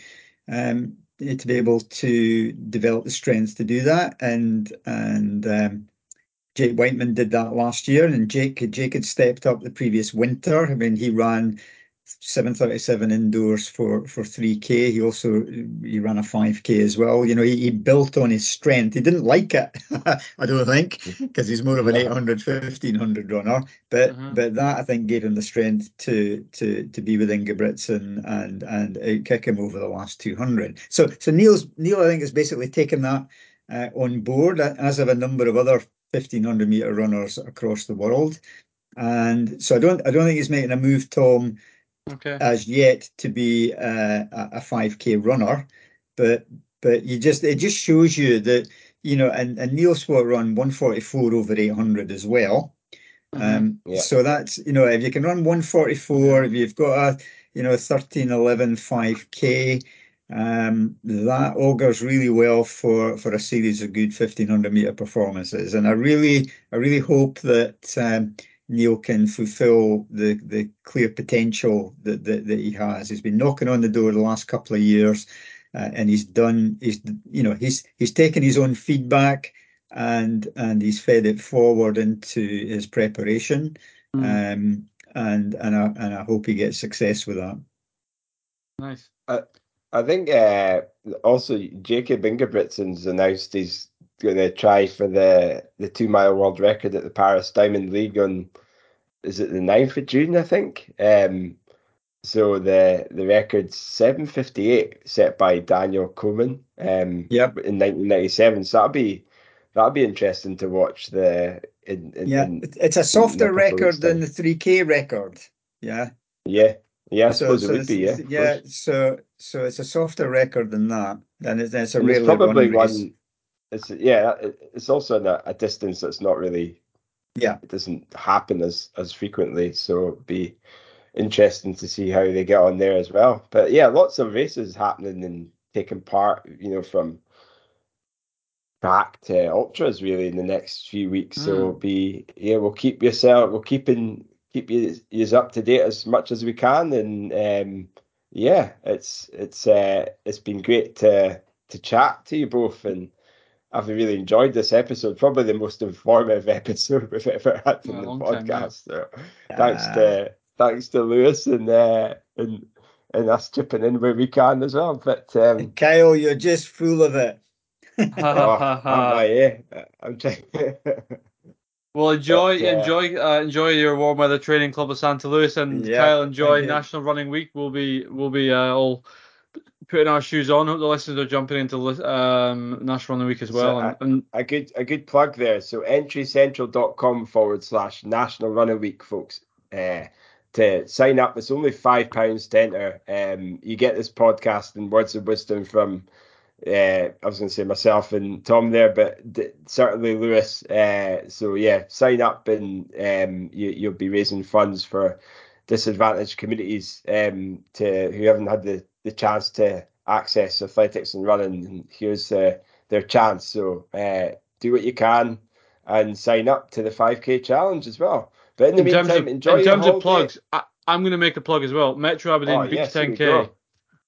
um, to be able to develop the strength to do that, and and um, Jake Wightman did that last year, and Jake Jake had stepped up the previous winter. I mean, he ran 737 indoors for for 3k he also he ran a 5k as well. You know he, he built on his strength. He didn't like it i don't think because he's more of an 800 1500 runner. But Mhm. but that i think gave him the strength to to to be with Ingebrigtsen and and outkick him over the last 200 so so neil's neil i think has basically taken that uh, on board as have a number of other 1500 meter runners across the world. And so i don't i don't think he's making a move tom Okay. as yet to be uh, a a 5k runner, but but you just it just shows you that you know and and Neil Swat run 144 over 800 as well. Mhm. Um, Yeah. so that's you know if you can run 144, if you've got a you know 13, 11, 5k. Um, that augurs really well for for a series of good 1500 meter performances, and I really I really hope that um, Neil can fulfill the the clear potential that, that that he has. He's been knocking on the door the last couple of years, uh, and he's done. He's you know he's he's taken his own feedback and and he's fed it forward into his preparation. Mm. Um, and and I and I hope he gets success with that. Nice. I think uh, also Jakob Ingebrigtsen's announced he's going to try for the the two mile world record at the Paris Diamond League on is it the 9th of June I think. Um, so the the record's seven fifty eight set by Daniel Komen um, Yep. in nineteen ninety seven. So that'll be that'll be interesting to watch. The in, in, Yeah, in- it's a softer record than the 3K record. Yeah. yeah, yeah. I So, suppose so it would be. Yeah, yeah. So, so it's a softer record than that, and it's, it's a And really probably race. one. It's yeah. It's also a, a distance that's not really. Yeah. It doesn't happen as as frequently, so it'd be interesting to see how they get on there as well. But yeah, lots of races happening and taking part. You know, from back to ultras really in the next few weeks. So Mm. it'll be yeah, we'll keep yourself, we'll keep in keep you yous up to date as much as we can, and um, yeah, it's it's uh, it's been great to to chat to you both, and I've really enjoyed this episode. Probably the most informative episode we've ever had Yeah, in the long time, yeah. podcast. So thanks to thanks to Lewis and uh, and and us chipping in where we can as well. But um, Kyle, you're just full of it. oh, am I, yeah, I'm trying. Well, enjoy But, uh, enjoy uh, enjoy your warm weather training Club La Santa Luis, and Yeah, Kyle enjoy thank you. National Running Week. We'll be we'll be uh, all putting our shoes on. Hope the listeners are jumping into um, National Running Week as well. So, and, and a good a good plug there. So entrycentral.com forward slash national running week, folks. Uh, to sign up, it's only five pounds to enter. Um, you get this podcast and words of wisdom from uh, I was going to say myself and Tom there, but d- certainly Lewis. Uh, so yeah, sign up and um, you, you'll be raising funds for disadvantaged communities um, to who haven't had the, the chance to access athletics and running. And here's uh, their chance. So uh, do what you can and sign up to the 5K challenge as well. But in the in terms meantime, of enjoy in terms of plugs, I, I'm going to make a plug as well. Metro Aberdeen Oh, Beach yes, 10K.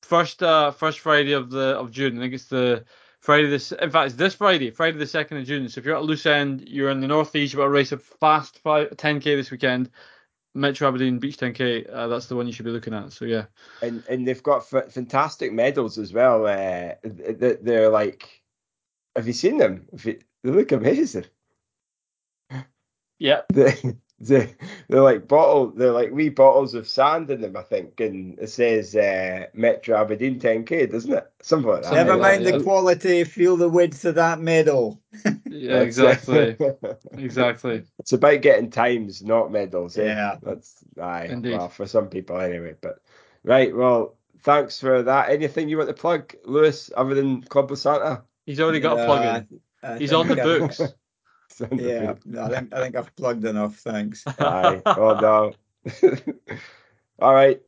First uh first Friday of the of June. I think it's the Friday this in fact it's this Friday, Friday the second of June. So if you're at Loose End, you're in the northeast, you've got a race of fast five, 10k this weekend. Metro Aberdeen Beach 10k, uh, that's the one you should be looking at. So yeah, and and they've got f- fantastic medals as well. Uh, th- they're like, have you seen them? You- They look amazing. yeah, they, they're like bottle. They're like wee bottles of sand in them, I think, and it says uh, Metro Aberdeen 10k, doesn't it? Something like that. Never mind yeah. the quality, feel the width of that medal. yeah, exactly, exactly. it's about getting times, not medals. eh? Yeah. that's aye. Indeed. Well, for some people anyway. But right, well, thanks for that. Anything you want to plug, Lewis, other than Club La Santa? He's already got a plug in. I- I He's on the think I- books. Yeah, no, I think I think I've plugged enough. Thanks. Aye. No. All right.